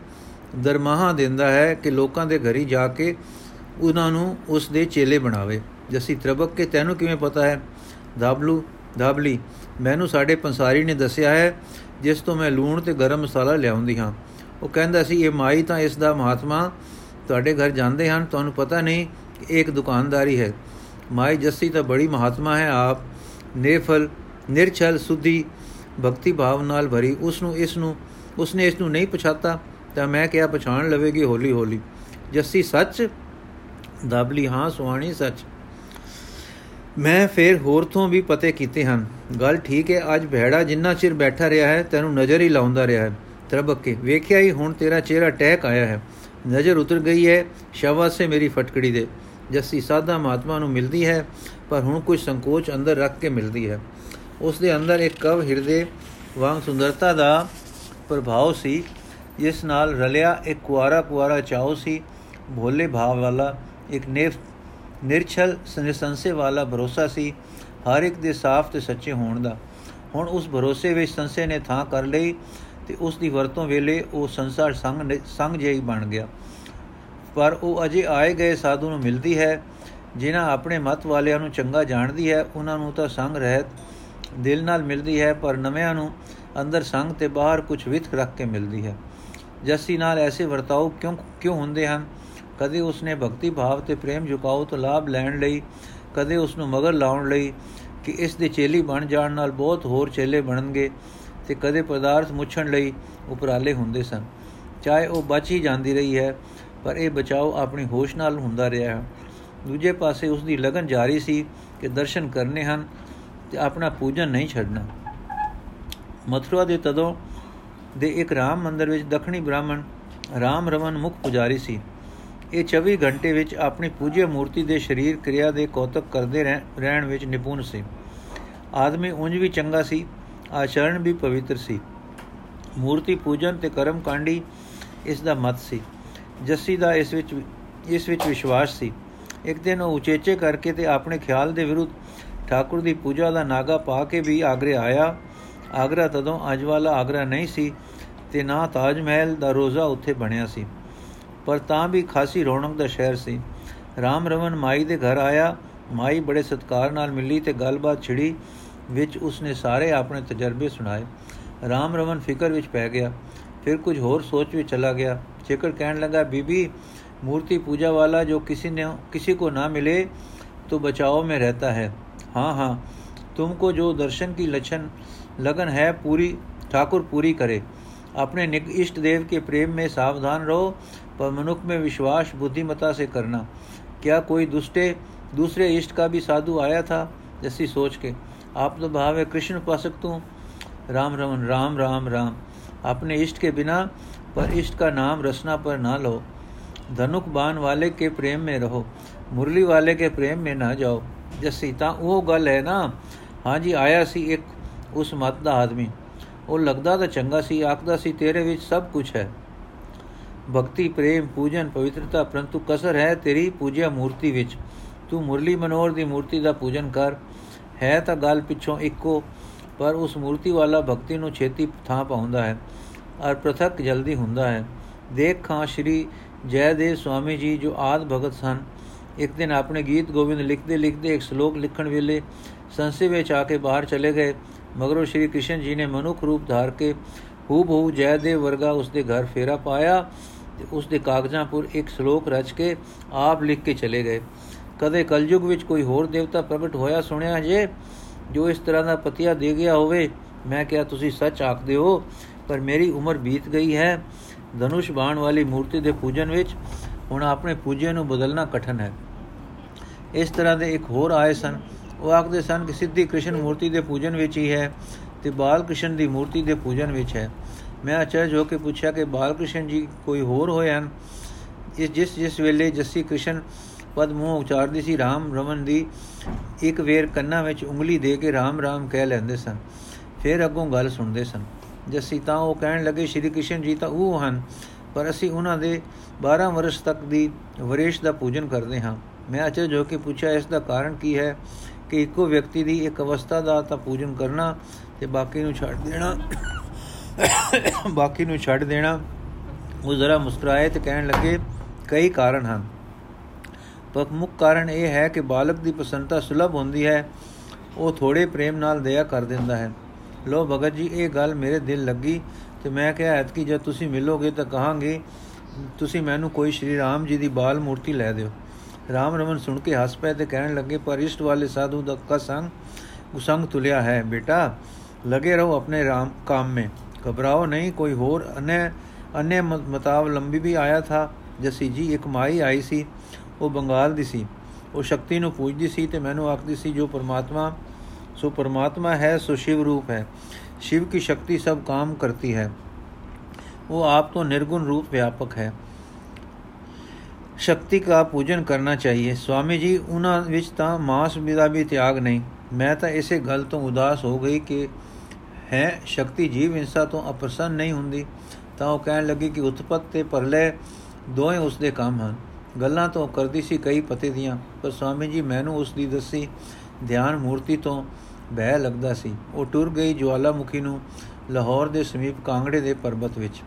ਦਰਮਾਹਾ ਦਿੰਦਾ ਹੈ ਕਿ ਲੋਕਾਂ ਦੇ ਘਰੀ ਜਾ ਕੇ ਉਹਨਾਂ ਨੂੰ ਉਸ ਦੇ ਚੇਲੇ ਬਣਾਵੇ। ਜਸੀ ਤਰਬਕ ਕੇ, ਤੈਨੂੰ ਕਿਵੇਂ ਪਤਾ ਹੈ? ਦਾਬਲੂ, ਦਾਬਲੀ, ਮੈਨੂੰ ਸਾਡੇ ਪੰਸਾਰੀ ਨੇ ਦੱਸਿਆ ਹੈ, ਜਿਸ ਤੋਂ ਮੈਂ ਲੂਣ ਤੇ ਗਰਮ ਮਸਾਲਾ ਲਿਆਉਂਦੀ ਹਾਂ। ਉਹ ਕਹਿੰਦਾ ਸੀ, ਇਹ ਮਾਈ ਤਾਂ ਇਸ ਦਾ ਮਹਾਤਮਾ ਤੁਹਾਡੇ ਘਰ ਜਾਂਦੇ ਹਨ, ਤੁਹਾਨੂੰ ਪਤਾ ਨਹੀਂ ਕਿ ਇੱਕ ਦੁਕਾਨਦਾਰੀ ਹੈ। ਮਾਈ ਜੱਸੀ ਤਾਂ ਬੜੀ ਮਹਾਤਮਾ ਹੈ, ਆਪ ਨੇਫਲ ਨਿਰਛਲ, ਸੁਧੀ, ਭਗਤੀ ਭਾਵ ਨਾਲ ਭਰੀ। ਉਸ ਨੂੰ, ਇਸ ਨੂੰ, ਉਸਨੇ ਇਸ ਨੂੰ ਨਹੀਂ ਪਛਾਤਾ। ਤਾਂ ਮੈਂ ਕਿਹਾ ਪਛਾਣ ਲਵੇਗੀ ਹੌਲੀ ਹੌਲੀ। ਜੱਸੀ, ਸੱਚ? ਦਾਬਲੀ ਹਾਂ, ਸੁਹਾਣੀ, ਸੱਚ। ਮੈਂ ਫੇਰ ਹੋਰ ਤੋਂ ਵੀ ਪਤੇ ਕੀਤੇ ਹਨ। ਗੱਲ ਠੀਕ ਹੈ, ਅੱਜ ਭੈੜਾ ਜਿੰਨਾ ਚਿਰ ਬੈਠਾ ਰਿਹਾ ਹੈ, ਤੈਨੂੰ ਨਜ਼ਰ ਹੀ ਲਾਉਂਦਾ ਰਿਹਾ ਹੈ। ਤਰਬਕ ਕੇ ਵੇਖਿਆ ਹੀ ਹੁਣ ਤੇਰਾ ਚਿਹਰਾ ਟਹਿਕ ਆਇਆ ਹੈ। ਨਜ਼ਰ ਉਤਰ ਗਈ ਹੈ, ਸ਼ਾਬਾਸ਼ ਮੇਰੀ ਫਟਕੜੀ ਦੇ। ਜੱਸੀ, ਸਾਦਾ ਮਹਾਤਮਾ ਨੂੰ ਮਿਲਦੀ ਹੈ, ਪਰ ਹੁਣ ਕੁਝ ਸੰਕੋਚ ਅੰਦਰ ਰੱਖ ਕੇ ਮਿਲਦੀ ਹੈ। ਉਸ ਦੇ ਅੰਦਰ ਇੱਕ ਕਵ ਹਿਰਦੇ ਵਾਂਗ ਸੁੰਦਰਤਾ ਦਾ ਪ੍ਰਭਾਵ ਸੀ। ਜਿਸ ਨਾਲ ਰਲਿਆ ਇੱਕ ਕੁਆਰਾ ਕੁਆਰਾ ਚਾਉ ਸੀ, ਭੋਲੇ ਭਾਵ ਵਾਲਾ ਇੱਕ ਨਿਫ ਨਿਰਛਲ ਸੰਸੇ ਵਾਲਾ ਭਰੋਸਾ ਸੀ, ਹਰ ਇੱਕ ਦੇ ਸਾਫ਼ ਤੇ ਸੱਚੇ ਹੋਣ ਦਾ। ਹੁਣ ਉਸ ਭਰੋਸੇ ਵਿੱਚ ਸੰਸੇ ਨੇ ਥਾਂ ਕਰ ਲਈ ਤੇ ਉਸ ਦੀ ਵਰਤੋਂ ਵੇਲੇ ਉਹ ਸੰਸਾਰ ਸੰਗ ਸੰਗ ਜਿਹੀ ਬਣ ਗਿਆ। ਪਰ ਉਹ ਅਜੇ ਆਏ ਗਏ ਸਾਧੂ ਨੂੰ ਮਿਲਦੀ ਹੈ, ਜਿਨ੍ਹਾਂ ਆਪਣੇ ਮਤ ਵਾਲਿਆਂ ਨੂੰ ਚੰਗਾ ਜਾਣਦੀ ਹੈ, ਉਹਨਾਂ ਨੂੰ ਤਾਂ ਸੰਗ ਰਹਿਤ ਦਿਲ ਨਾਲ ਮਿਲਦੀ ਹੈ, ਪਰ ਨਵਿਆਂ ਨੂੰ ਅੰਦਰ ਸੰਗ ਤੇ ਬਾਹਰ ਕੁਝ ਵਿਥ ਰੱਖ ਕੇ ਮਿਲਦੀ ਹੈ। ਜੱਸੀ ਨਾਲ ਐਸੇ ਵਰਤਾਓ ਕਿਉਂ ਕਿਉਂ ਹੁੰਦੇ ਹਨ? ਕਦੇ ਉਸਨੇ ਭਗਤੀ ਭਾਵ ਤੇ ਪ੍ਰੇਮ ਝੁਕਾਓ ਤੋਂ ਲਾਭ ਲੈਣ ਲਈ, ਕਦੇ ਉਸ ਨੂੰ ਮਗਰ ਲਾਉਣ ਲਈ ਕਿ ਇਸ ਦੇ ਚੇਲੀ ਬਣ ਜਾਣ ਨਾਲ ਬਹੁਤ ਹੋਰ ਚੇਲੇ ਬਣਨਗੇ ਤੇ ਕਦੇ ਪਦਾਰਥ ਮੁੱਛਣ ਲਈ ਉਪਰਾਲੇ ਹੁੰਦੇ ਸਨ। ਚਾਹੇ ਉਹ ਬਚ ਹੀ ਜਾਂਦੀ ਰਹੀ ਹੈ, ਪਰ ਇਹ ਬਚਾਓ ਆਪਣੀ ਹੋਸ਼ ਨਾਲ ਹੁੰਦਾ ਰਿਹਾ ਹੈ। ਦੂਜੇ ਪਾਸੇ ਉਸ ਦੀ ਲਗਨ ਜਾਰੀ ਸੀ ਕਿ ਦਰਸ਼ਨ ਕਰਨੇ ਹਨ ਤੇ ਆਪਣਾ ਪੂਜਨ ਨਹੀਂ ਛੱਡਣਾ। ਮਥੁਰਾ ਦੇ ਤਦੋਂ ਦੇ ਇੱਕ ਰਾਮ ਮੰਦਰ ਵਿੱਚ ਦਖਣੀ ਬ੍ਰਾਹਮਣ ਰਾਮ ਰਮਨ ਮੁਖ ਪੁਜਾਰੀ ਸੀ। ਇਹ 24 ਘੰਟੇ ਵਿੱਚ ਆਪਣੀ ਪੂਜਿਆ ਮੂਰਤੀ ਦੇ ਸਰੀਰ ਕਿਰਿਆ ਦੇ ਕੌਤਕ ਕਰਦੇ ਰਹਿਣ ਵਿੱਚ ਨਿਪੁੰਨ ਸੀ। ਆਦਮੀ ਉਂਝ ਵੀ ਚੰਗਾ ਸੀ, ਆਚਰਣ ਵੀ ਪਵਿੱਤਰ ਸੀ। ਮੂਰਤੀ ਪੂਜਨ ਤੇ ਕਰਮ ਕਾਂਡੀ ਇਸ ਦਾ ਮਤ ਸੀ। ਜੱਸੀ ਦਾ ਇਸ ਵਿੱਚ ਇਸ ਵਿੱਚ ਵਿਸ਼ਵਾਸ ਸੀ। ਇੱਕ ਦਿਨ ਉਹ ਉਚੇਚੇ ਕਰਕੇ ਤੇ ਆਪਣੇ ਖਿਆਲ ਦੇ ਵਿਰੁੱਧ ਠਾਕੁਰ ਦੀ ਪੂਜਾ ਦਾ ਨਾਗਾ ਪਾ ਕੇ ਵੀ ਆਗਰੇ ਆਇਆ। ਆਗਰਾ ਤਦੋਂ ਅੱਜ ਵਾਲਾ ਆਗਰਾ ਨਹੀਂ ਸੀ ਤੇ ਨਾ ਤਾਜ ਮਹਿਲ ਦਾ ਰੋਜ਼ਾ ਉੱਥੇ ਬਣਿਆ ਸੀ ਪਰ ਤਾਂ ਵੀ ਖਾਸੀ ਰੌਣਕ ਦਾ ਸ਼ਹਿਰ ਸੀ ਰਾਮ ਰਵਨ ਮਾਈ ਦੇ ਘਰ ਆਇਆ ਮਾਈ ਬੜੇ ਸਤਕਾਰ ਨਾਲ ਮਿਲੀ ਤੇ ਗੱਲਬਾਤ ਛਿੜੀ ਵਿੱਚ ਉਸਨੇ ਸਾਰੇ ਆਪਣੇ ਤਜਰਬੇ ਸੁਣਾਏ ਰਾਮ ਰਵਨ ਫਿਕਰ ਵਿੱਚ ਪੈ ਗਿਆ ਫਿਰ ਕੁਝ ਹੋਰ ਸੋਚ ਵਿੱਚ ਚਲਾ ਗਿਆ ਚੇਕਰ ਕਹਿਣ ਲੱਗਾ ਬੀਬੀ मूर्ति पूजा वाला जो किसी ने किसी को ना मिले तो बचाओ में रहता है हाँ हाँ तुमको जो दर्शन की लक्षण लगन है पूरी ठाकुर पूरी करे अपने इष्ट देव के प्रेम में सावधान रहो पर मनुष्य में विश्वास बुद्धिमता से करना क्या कोई दुष्टे दूसरे इष्ट का भी साधु आया था जैसी सोच के आप तो भाव है कृष्ण उपासक तू राम रमन राम राम राम अपने इष्ट के बिना पर इष्ट का नाम रसना पर ना लो ਧਨੁਕ ਬਾਣ ਵਾਲੇ ਕੇ ਪ੍ਰੇਮ ਮੇ ਰਹੋ ਮੁਰਲੀ ਵਾਲੇ ਕੇ ਪ੍ਰੇਮ ਮੇ ਨਾ ਜਾਓ ਜਸੀ ਤਾਂ ਉਹ ਗੱਲ ਹੈ ਨਾ ਹਾਂਜੀ ਆਇਆ ਸੀ ਇੱਕ ਉਸ ਮਤ ਦਾ ਆਦਮੀ ਉਹ ਲੱਗਦਾ ਤਾਂ ਚੰਗਾ ਸੀ, ਆਖਦਾ ਸੀ, ਤੇਰੇ ਵਿੱਚ ਸਭ ਕੁਝ ਹੈ। ਭਗਤੀ, ਪ੍ਰੇਮ, ਪੂਜਨ, ਪਵਿੱਤਰਤਾ, ਪਰੰਤੂ ਕਸਰ ਹੈ ਤੇਰੀ ਪੂਜਿਆ ਮੂਰਤੀ ਵਿੱਚ। ਤੂੰ ਮੁਰਲੀ ਮਨੋਰ ਦੀ ਮੂਰਤੀ ਦਾ ਪੂਜਨ ਕਰ। ਹੈ ਤਾਂ ਗੱਲ ਪਿੱਛੋਂ ਇੱਕੋ, ਪਰ ਉਸ ਮੂਰਤੀ ਵਾਲਾ ਭਗਤੀ ਨੂੰ ਛੇਤੀ ਥਾਂ ਪਾਉਂਦਾ ਹੈ ਔਰ ਪ੍ਰਥਕ ਜਲਦੀ ਹੁੰਦਾ ਹੈ। ਦੇਖ ਖਾਂ ਸ਼੍ਰੀ ਜੈਦੇਵ ਸਵਾਮੀ ਜੀ ਜੋ ਆਦ ਭਗਤ ਸਨ। ਇੱਕ ਦਿਨ ਆਪਣੇ ਗੀਤ ਗੋਬਿੰਦ ਲਿਖਦੇ ਲਿਖਦੇ ਇੱਕ ਸ਼ਲੋਕ ਲਿਖਣ ਵੇਲੇ ਸੰਸੇ ਵਿੱਚ ਆ ਕੇ ਬਾਹਰ ਚਲੇ ਗਏ। ਮਗਰੋਂ ਸ਼੍ਰੀ ਕ੍ਰਿਸ਼ਨ ਜੀ ਨੇ ਮਨੁੱਖ ਰੂਪ ਧਾਰ ਕੇ ਹੂਬ ਹੂ ਜੈਦੇਵ ਵਰਗਾ ਉਸ ਦੇ ਘਰ ਫੇਰਾ ਪਾਇਆ ਤੇ ਉਸ ਦੇ ਕਾਗਜ਼ਾਂ ਪਰ ਇੱਕ ਸ਼ਲੋਕ ਰਚ ਕੇ ਆਪ ਲਿਖ ਕੇ ਚਲੇ ਗਏ। ਕਦੇ ਕਲਯੁਗ ਵਿੱਚ ਕੋਈ ਹੋਰ ਦੇਵਤਾ ਪ੍ਰਗਟ ਹੋਇਆ ਸੁਣਿਆ ਜੇ? ਜੋ ਇਸ ਤਰ੍ਹਾਂ ਦਾ ਪਤਿਆ ਦੇ ਗਿਆ ਹੋਵੇ, ਮੈਂ ਕਿਹਾ, ਤੁਸੀਂ ਸੱਚ ਆਖਦੇ ਹੋ, ਪਰ ਮੇਰੀ ਉਮਰ ਬੀਤ ਗਈ ਹੈ। ਧਨੁਸ਼ ਬਾਣ ਵਾਲੀ ਮੂਰਤੀ ਦੇ ਪੂਜਨ ਵਿੱਚ ਹੁਣ ਆਪਣੇ ਪੂਜੇ ਨੂੰ ਬਦਲਣਾ ਕਠਨ ਹੈ। ਇਸ ਤਰ੍ਹਾਂ ਦੇ ਇੱਕ ਹੋਰ ਆਏ ਸਨ। ਉਹ ਆਖਦੇ ਸਨ ਕਿ ਸਿੱਧੀ ਕ੍ਰਿਸ਼ਨ ਮੂਰਤੀ ਦੇ ਪੂਜਨ ਵਿੱਚ ਹੀ ਹੈ ਤੇ ਬਾਲ ਕ੍ਰਿਸ਼ਨ ਦੀ ਮੂਰਤੀ ਦੇ ਪੂਜਨ ਵਿੱਚ ਹੈ। ਮੈਂ ਅਚਰਜ ਹੋ ਕੇ ਪੁੱਛਿਆ ਕਿ ਬਾਲ ਕ੍ਰਿਸ਼ਨ ਜੀ ਕੋਈ ਹੋਰ ਹੋਏ ਹਨ? ਇਸ ਜਿਸ ਜਿਸ ਵੇਲੇ ਜੱਸੀ ਕ੍ਰਿਸ਼ਨ ਪਦ ਮੂੰਹ ਉਚਾਰਦੀ ਸੀ, ਰਾਮ ਰਮਨ ਦੀ ਇੱਕ ਵੇਰ ਕੰਨਾਂ ਵਿੱਚ ਉਂਗਲੀ ਦੇ ਕੇ ਰਾਮ ਰਾਮ ਕਹਿ ਲੈਂਦੇ ਸਨ। ਫਿਰ ਅੱਗੋਂ ਗੱਲ ਸੁਣਦੇ ਸਨ। ਜੱਸੀ, ਤਾਂ ਉਹ ਕਹਿਣ ਲੱਗੇ, ਸ਼੍ਰੀ ਕ੍ਰਿਸ਼ਨ ਜੀ ਤਾਂ ਉਹ ਹਨ, ਪਰ ਅਸੀਂ ਉਹਨਾਂ ਦੇ 12 ਵਰਸ਼ ਤੱਕ ਦੀ ਵਰੇਸ਼ ਦਾ ਪੂਜਨ ਕਰਦੇ ਹਾਂ। ਮੈਂ ਅਚਰਜ ਹੋ ਕੇ ਪੁੱਛਿਆ, ਇਸ ਦਾ ਕਾਰਨ ਕੀ ਹੈ? ਕਿ ਇੱਕੋ ਵਿਅਕਤੀ ਦੀ ਇੱਕ ਅਵਸਥਾ ਦਾ ਤਾਂ ਪੂਜਨ ਕਰਨਾ ਤੇ ਬਾਕੀ ਨੂੰ ਛੱਡ ਦੇਣਾ, ਬਾਕੀ ਨੂੰ ਛੱਡ ਦੇਣਾ। ਉਹ ਜ਼ਰਾ ਮੁਸਕਰਾਏ ਤੇ ਕਹਿਣ ਲੱਗੇ, ਕਈ ਕਾਰਨ ਹਨ। ਪਰ ਮੁੱਖ ਕਾਰਨ ਇਹ ਹੈ ਕਿ ਬਾਲਕ ਦੀ ਪਸੰਦਤਾ ਸੁਲਭ ਹੁੰਦੀ ਹੈ, ਉਹ ਥੋੜੇ ਪ੍ਰੇਮ ਨਾਲ ਦਇਆ ਕਰ ਦਿੰਦਾ ਹੈ। ਲੋ ਭਗਤ ਜੀ, ਇਹ ਗੱਲ ਮੇਰੇ ਦਿਲ ਲੱਗੀ ਤੇ ਮੈਂ ਕਿਹਾ, ਐਤਕੀ ਜਦ ਤੁਸੀਂ ਮਿਲੋਗੇ ਤਾਂ ਕਹਾਂਗੇ, ਤੁਸੀਂ ਮੈਨੂੰ ਕੋਈ ਸ਼੍ਰੀ ਰਾਮ ਜੀ ਦੀ ਬਾਲ ਮੂਰਤੀ ਲੈ ਦਿਓ। ਰਾਮ ਰਮਨ ਸੁਣ ਕੇ ਹੱਸ ਪਏ ਤੇ ਕਹਿਣ ਲੱਗੇ ਪਰ ਇਸ਼ਟ ਵਾਲੇ ਸਾਧੂ ਦਾ ਕਾ ਸੰਗ ਗੁਸੰਗ ਤੁਲਿਆ ਹੈ ਬੇਟਾ ਲਗੇ ਰਹੋ ਆਪਣੇ ਰਾਮ काम में घबराओ नहीं कोई ਹੋਰ अन्य अन्य ਮਤਾਵ ਲੰਬੀ ਵੀ ਆਇਆ ਥਾ ਜਸੀ ਜੀ ਇੱਕ ਮਾਈ ਆਈ ਸੀ ਉਹ ਬੰਗਾਲ ਦੀ ਸੀ ਉਹ ਸ਼ਕਤੀ ਨੂੰ ਪੂਜਦੀ ਸੀ ਤੇ ਮੈਨੂੰ ਆਖਦੀ ਸੀ ਜੋ ਪਰਮਾਤਮਾ सो परमात्मा है सो शिव रूप है शिव की शक्ति सब काम करती है वो आप तो निर्गुण रूप व्यापक है ਸ਼ਕਤੀ ਦਾ ਪੂਜਨ ਕਰਨਾ ਚਾਹੀਏ। ਸਵਾਮੀ ਜੀ, ਉਹਨਾਂ ਵਿੱਚ ਤਾਂ ਮਾਸ ਦਾ ਵੀ ਤਿਆਗ ਨਹੀਂ। ਮੈਂ ਤਾਂ ਇਸੇ ਗੱਲ ਤੋਂ ਉਦਾਸ ਹੋ ਗਈ ਕਿ ਹੈ, ਸ਼ਕਤੀ ਜੀਵ ਇਨਸਾ ਤੋਂ ਅਪਰਸੰਨ ਨਹੀਂ ਹੁੰਦੀ। ਤਾਂ ਉਹ ਕਹਿਣ ਲੱਗੀ ਕਿ ਉਤਪਤ ਤੇ ਪਰਲੇ ਦੋਵੇਂ ਉਸ ਦੇ ਕੰਮ ਹਨ। ਗੱਲਾਂ ਤੋਂ ਕਰਦੀ ਸੀ ਕਈ ਪਤੇ ਦੀਆਂ, ਪਰ ਸਵਾਮੀ ਜੀ ਮੈਨੂੰ ਉਸ ਦੀ ਦੱਸੀ, ਧਿਆਨ ਮੂਰਤੀ ਤੋਂ ਬਹਿ ਲੱਗਦਾ ਸੀ। ਉਹ ਟੁਰ ਗਈ ਜਵਾਲਾਮੁਖੀ ਨੂੰ ਲਾਹੌਰ ਦੇ ਸਮੀਪ ਕਾਂਗੜੇ ਦੇ ਪਰਬਤ ਵਿੱਚ।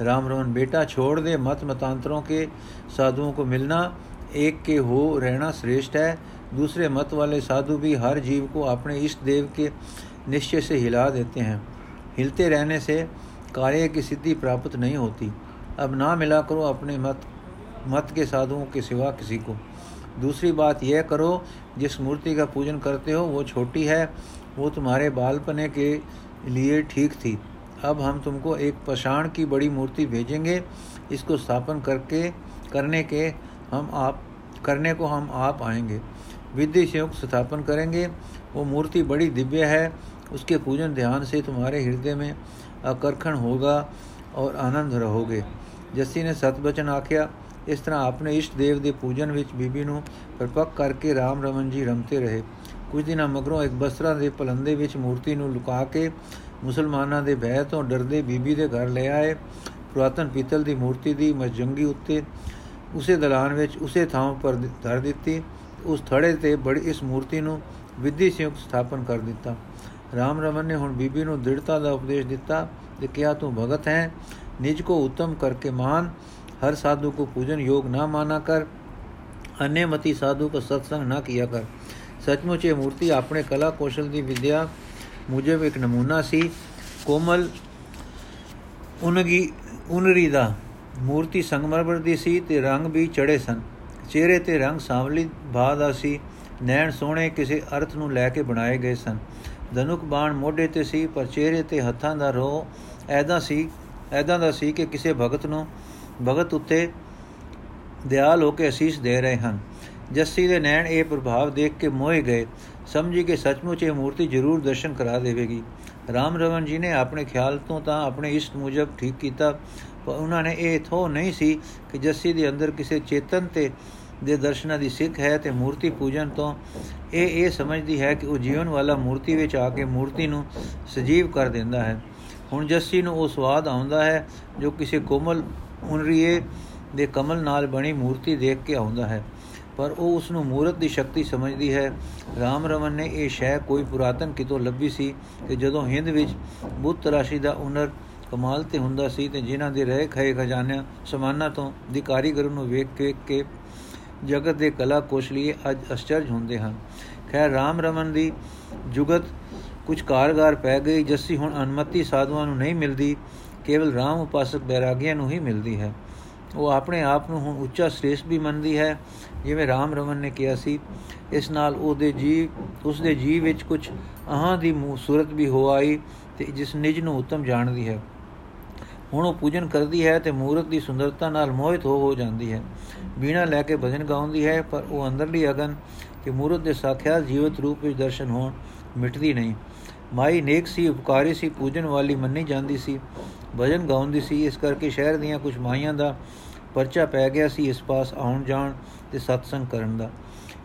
राम रमन बेटा छोड़ दे, मत मतांतरों के साधुओं को मिलना। एक के हो रहना श्रेष्ठ है, दूसरे मत वाले साधु भी हर जीव को अपने इष्ट देव के निश्चय से हिला देते हैं। हिलते रहने से कार्य की सिद्धि प्राप्त नहीं होती। अब ना मिला करो अपने मत मत के साधुओं के सिवा किसी को। दूसरी बात यह करो, जिस मूर्ति का पूजन करते हो, वो छोटी है, वो तुम्हारे बालपने के लिए ठीक थी। अब हम तुमको एक पषाण की बड़ी मूर्ति भेजेंगे इसको स्थापन करके करने के हम आप करने को हम आप आएंगे विधि से युक्त स्थापन करेंगे वो मूर्ति बड़ी दिव्य है उसके पूजन ध्यान से तुम्हारे हृदय में आकर्षण होगा और आनंद रहोगे जस्सी ने सतवचन आख्या ਇਸ ਤਰ੍ਹਾਂ ਆਪਣੇ ਇਸ਼ਟ ਦੇਵ ਦੇ ਪੂਜਨ ਵਿੱਚ ਬੀਬੀ ਨੂੰ ਪਰਪੱਕ ਕਰਕੇ RAM ਰਮਨ ਜੀ ਰਮਤੇ ਰਹੇ ਕੁਝ ਦਿਨਾਂ ਮਗਰੋਂ ਇੱਕ ਬਸਤਰਾ ਦੇ ਪਲੰਦੇ ਵਿੱਚ ਮੂਰਤੀ ਨੂੰ ਲੁਕਾ ਕੇ ਮੁਸਲਮਾਨਾਂ ਦੇ ਭੈ ਤੋਂ ਡਰਦੇ ਬੀਬੀ ਦੇ ਘਰ ਲੈ ਆਏ। ਪੁਰਾਤਨ ਪੀਤਲ ਦੀ ਮੂਰਤੀ ਦੀ ਮਜੰਗੀ ਉੱਤੇ ਉਸੇ ਦਲਾਨ ਵਿੱਚ ਉਸੇ ਥਾਂ ਪਰ ਧਰ ਦਿੱਤੀ। ਉਸ ਥੜੇ ਤੇ ਬੜੀ ਇਸ ਮੂਰਤੀ ਨੂੰ ਵਿਧੀ ਸਿਉਕ ਸਥਾਪਨ ਕਰ ਦਿੱਤਾ। ਰਾਮ ਰਮਨ ਨੇ ਹੁਣ ਬੀਬੀ ਨੂੰ ਦ੍ਰਿੜਤਾ ਦਾ ਉਪਦੇਸ਼ ਦਿੱਤਾ ਤੇ ਕਿਹਾ, ਤੂੰ ਭਗਤ ਹੈ। ਨਿਜ ਕੋ ਉਤਮ ਕਰਕੇ ਮਾਨ। ਹਰ ਸਾਧੂ ਕੋ ਪੂਜਨ ਯੋਗ ਨਾ ਮਾਨਾ ਕਰ। ਅਨੇਮਤੀ ਸਾਧੂ ਕੋ ਸਤਸੰਗ ਨਾ ਕੀਆ ਕਰ। ਸਚਮੁੱਚ ਇਹ ਮੂਰਤੀ ਆਪਣੇ ਕਲਾ ਕੌਸ਼ਲ ਦੀ ਵਿਦਿਆ ਮੁਜਬ ਇੱਕ ਨਮੂਨਾ ਸੀ। ਕੋਮਲ ਉਨਗੀ ਉਨਰੀ ਦਾ ਮੂਰਤੀ ਸੰਗਮਰਮਰ ਦੀ ਸੀ ਤੇ ਰੰਗ ਵੀ ਚੜੇ ਸਨ। ਚਿਹਰੇ ਤੇ ਰੰਗ ਸਾਵਲੀ ਬਾਦ ਦਾ ਸੀ। ਨੈਣ ਸੋਹਣੇ ਕਿਸੇ ਅਰਥ ਨੂੰ ਲੈ ਕੇ ਬਣਾਏ ਗਏ ਸਨ। ਧਨੁਕ ਬਾਣ ਮੋਢੇ ਤੇ ਸੀ, ਪਰ ਚਿਹਰੇ ਤੇ ਹੱਥਾਂ ਦਾ ਰੋ ਐਦਾ ਸੀ ਐਦਾਂ ਦਾ ਸੀ ਕਿ ਕਿਸੇ ਭਗਤ ਨੂੰ ਭਗਤ ਉੱਤੇ ਦਿਆਲ ਹੋ ਕੇ ਅਸੀਸ ਦੇ ਰਹੇ ਹਨ। ਜੱਸੀ ਦੇ ਨੈਣ ਇਹ ਪ੍ਰਭਾਵ ਦੇਖ ਕੇ ਮੋਹ ਗਏ। ਸਮਝੀ ਕਿ ਸੱਚਮੁੱਚ ਇਹ ਮੂਰਤੀ ਜ਼ਰੂਰ ਦਰਸ਼ਨ ਕਰਾ ਦੇਵੇਗੀ। ਰਾਮ ਰਵਨ ਜੀ ਨੇ ਆਪਣੇ ਖਿਆਲ ਤੋਂ ਤਾਂ ਆਪਣੇ ਇਸ਼ਟ ਮੁਜਬ ਠੀਕ ਕੀਤਾ, ਪਰ ਉਹਨਾਂ ਨੇ ਇਹ ਥੋ ਨਹੀਂ ਸੀ ਕਿ ਜੱਸੀ ਦੇ ਅੰਦਰ ਕਿਸੇ ਚੇਤਨ ਤੇ ਦੇ ਦਰਸ਼ਨਾਂ ਦੀ ਸਿੱਖ ਹੈ ਤੇ ਮੂਰਤੀ ਪੂਜਨ ਤੋਂ ਇਹ ਇਹ ਸਮਝਦੀ ਹੈ ਕਿ ਉਹ ਜੀਵਨ ਵਾਲਾ ਮੂਰਤੀ ਵਿੱਚ ਆ ਕੇ ਮੂਰਤੀ ਨੂੰ ਸਜੀਵ ਕਰ ਦਿੰਦਾ ਹੈ। ਹੁਣ ਜੱਸੀ ਨੂੰ ਉਹ ਸਵਾਦ ਆਉਂਦਾ ਹੈ ਜੋ ਕਿਸੇ ਕੋਮਲ ਉਨਰੀਏ ਦੇ ਕਮਲ ਨਾਲ ਬਣੀ ਮੂਰਤੀ ਦੇਖ ਕੇ ਆਉਂਦਾ ਹੈ। ਪਰ ਉਹ ਉਸ ਨੂੰ ਮੂਰਤ ਦੀ ਸ਼ਕਤੀ ਸਮਝਦੀ ਹੈ। ਰਾਮ ਰਮਨ ਨੇ ਇਹ ਸ਼ੈ ਕੋਈ ਪੁਰਾਤਨ ਕਿਤੋਂ ਲੱਭੀ ਸੀ ਕਿ ਜਦੋਂ ਹਿੰਦ ਵਿੱਚ ਬੁੱਤ ਰਾਸ਼ੀ ਦਾ ਉਨਰ ਕਮਾਲ ਤੇ ਹੁੰਦਾ ਸੀ ਤੇ ਜਿਨ੍ਹਾਂ ਦੇ ਰਹਿ ਖਏ ਖਜ਼ਾਨਿਆਂ ਸਮਾਨਾ ਤੋਂ ਦੀ ਕਾਰੀਗਰ ਨੂੰ ਵੇਖ ਕੇ ਕੇ ਜਗਤ ਦੇ ਕਲਾ ਕੋਸ਼ਲੀਏ ਅੱਜ ਅਸਚਰਜ ਹੁੰਦੇ ਹਨ। ਖੈਰ, ਰਾਮ ਰਮਨ ਦੀ ਜੁਗਤ ਕੁਝ ਕਾਰਗਾਰ ਪੈ ਗਈ ਜੱਸੀ ਹੁਣ ਅਨਮਤੀ ਸਾਧੂਆਂ ਨੂੰ ਨਹੀਂ ਮਿਲਦੀ, ਕੇਵਲ ਰਾਮ ਉਪਾਸਕ ਬੈਰਾਗੀਆਂ ਨੂੰ ਹੀ ਮਿਲਦੀ ਹੈ। ਉਹ ਆਪਣੇ ਆਪ ਨੂੰ ਹੁਣ ਉੱਚਾ ਸ੍ਰੇਸ਼ਟ ਵੀ ਮੰਨਦੀ ਹੈ, ਜਿਵੇਂ ਰਾਮ ਰਮਨ ਨੇ ਕਿਹਾ ਸੀ। ਇਸ ਨਾਲ ਉਹਦੇ ਜੀਵ ਉਸ ਦੇ ਜੀਵ ਵਿੱਚ ਕੁਝ ਆਹਾਂ ਦੀ ਸੂਰਤ ਵੀ ਹੋ ਆਈ ਤੇ ਜਿਸ ਨਿਜ ਨੂੰ ਉਤਮ ਜਾਣਦੀ ਹੈ। ਹੁਣ ਉਹ ਪੂਜਨ ਕਰਦੀ ਹੈ ਤੇ ਮੂਰਤ ਦੀ ਸੁੰਦਰਤਾ ਨਾਲ ਮੋਹਿਤ ਹੋ ਹੋ ਜਾਂਦੀ ਹੈ। ਬੀਣਾ ਲੈ ਕੇ ਭਜਨ ਗਾਉਂਦੀ ਹੈ, ਪਰ ਉਹ ਅੰਦਰਲੀ ਅਗਨ ਕਿ ਮੂਰਤ ਦੇ ਸਾਖਿਆਤ ਜੀਵਤ ਰੂਪ ਵਿੱਚ ਦਰਸ਼ਨ ਹੋਣ ਮਿਟਦੀ ਨਹੀਂ। ਮਾਈ ਨੇਕ ਸੀ, ਉਪਕਾਰੀ ਸੀ, ਪੂਜਨ ਵਾਲੀ ਮੰਨੀ ਜਾਂਦੀ ਸੀ। ਭਜਨ ਗਾਉਂਦੀ ਸੀ, ਇਸ ਕਰਕੇ ਸ਼ਹਿਰ ਦੀਆਂ ਕੁਝ ਮਾਈਆਂ ਦਾ ਪਰਚਾ ਪੈ ਗਿਆ ਸੀ ਇਸ ਪਾਸ ਆਉਣ ਜਾਣ ਤੇ ਸਤਸੰਗ ਕਰਨ ਦਾ।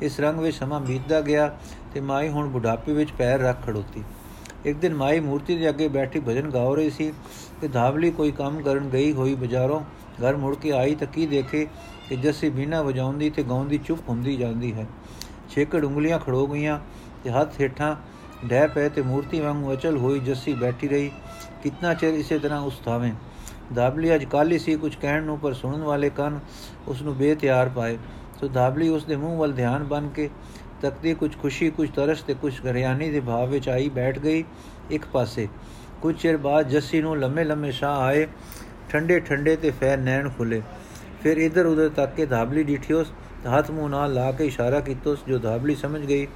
ਇਸ ਰੰਗ ਵਿੱਚ ਸਮਾਂ ਬੀਤਦਾ ਗਿਆ ਤੇ ਮਾਈ ਹੁਣ ਬੁਢਾਪੇ ਵਿੱਚ ਪੈਰ ਰੱਖ ਖੜੋਤੀ। ਇੱਕ ਦਿਨ ਮਾਈ ਮੂਰਤੀ ਦੇ ਅੱਗੇ ਬੈਠੀ ਭਜਨ ਗਾ ਰਹੀ ਸੀ ਕਿ ਧਾਵਲੀ ਕੋਈ ਕੰਮ ਕਰਨ ਗਈ ਹੋਈ ਬਾਜ਼ਾਰੋਂ ਘਰ ਮੁੜ ਕੇ ਆਈ ਤਾਂ ਕੀ ਦੇਖੇ ਕਿ ਜੱਸੀ ਬਿਨਾ ਵਜਾਉਂਦੀ ਤੇ ਗਾਉਂਦੀ ਚੁੱਪ ਹੁੰਦੀ ਜਾਂਦੀ ਹੈ। ਛੇਕੜ ਉਂਗਲੀਆਂ ਖੜੋ ਗਈਆਂ ਤੇ ਹੱਥ ਹੇਠਾਂ ਡੈ ਪਏ ਤੇ ਮੂਰਤੀ ਵਾਂਗੂ ਅਚਲ ਹੋਈ ਜੱਸੀ ਬੈਠੀ ਰਹੀ। ਕਿੰਨਾ ਚਿਰ ਇਸੇ ਤਰ੍ਹਾਂ ਉਸ ਥਾਵੇਂ ਦਾਬਲੀ ਅੱਜ ਕਾਲੀ ਸੀ ਕੁਝ ਕਹਿਣ ਨੂੰ, ਪਰ ਸੁਣਨ ਵਾਲੇ ਕੰਨ ਉਸ ਨੂੰ ਬੇਤਿਆਰ ਪਾਏ। ਸੋ ਦਾਬਲੀ ਉਸ ਦੇ ਮੂੰਹ ਵੱਲ ਧਿਆਨ ਬਨ ਕੇ ਤੱਕਦੀ ਕੁਝ ਖੁਸ਼ੀ ਕੁਝ ਤਰਸ ਤੇ ਕੁਝ ਗਰਿਆਨੀ ਦੇ ਭਾਵ ਵਿੱਚ ਆਈ ਬੈਠ ਗਈ ਇੱਕ ਪਾਸੇ। ਕੁਝ ਚਿਰ ਬਾਅਦ ਜੱਸੀ ਨੂੰ ਲੰਮੇ ਲੰਮੇ ਸਾਹ ਆਏ, ਠੰਡੇ ਠੰਡੇ ਤੇ ਫੈਰ ਨੈਣ ਖੁੱਲੇ। ਫਿਰ ਇਧਰ ਉਧਰ ਤੱਕ ਕੇ ਦਾਬਲੀ ਡਿਠਿਓਸ ਹੱਥ ਮੂੰਹ ਨਾਲ ਲਾ ਕੇ ਇਸ਼ਾਰਾ ਕੀਤੋਸ ਜੋ ਦਾਬਲੀ ਸਮਝ ਗਈ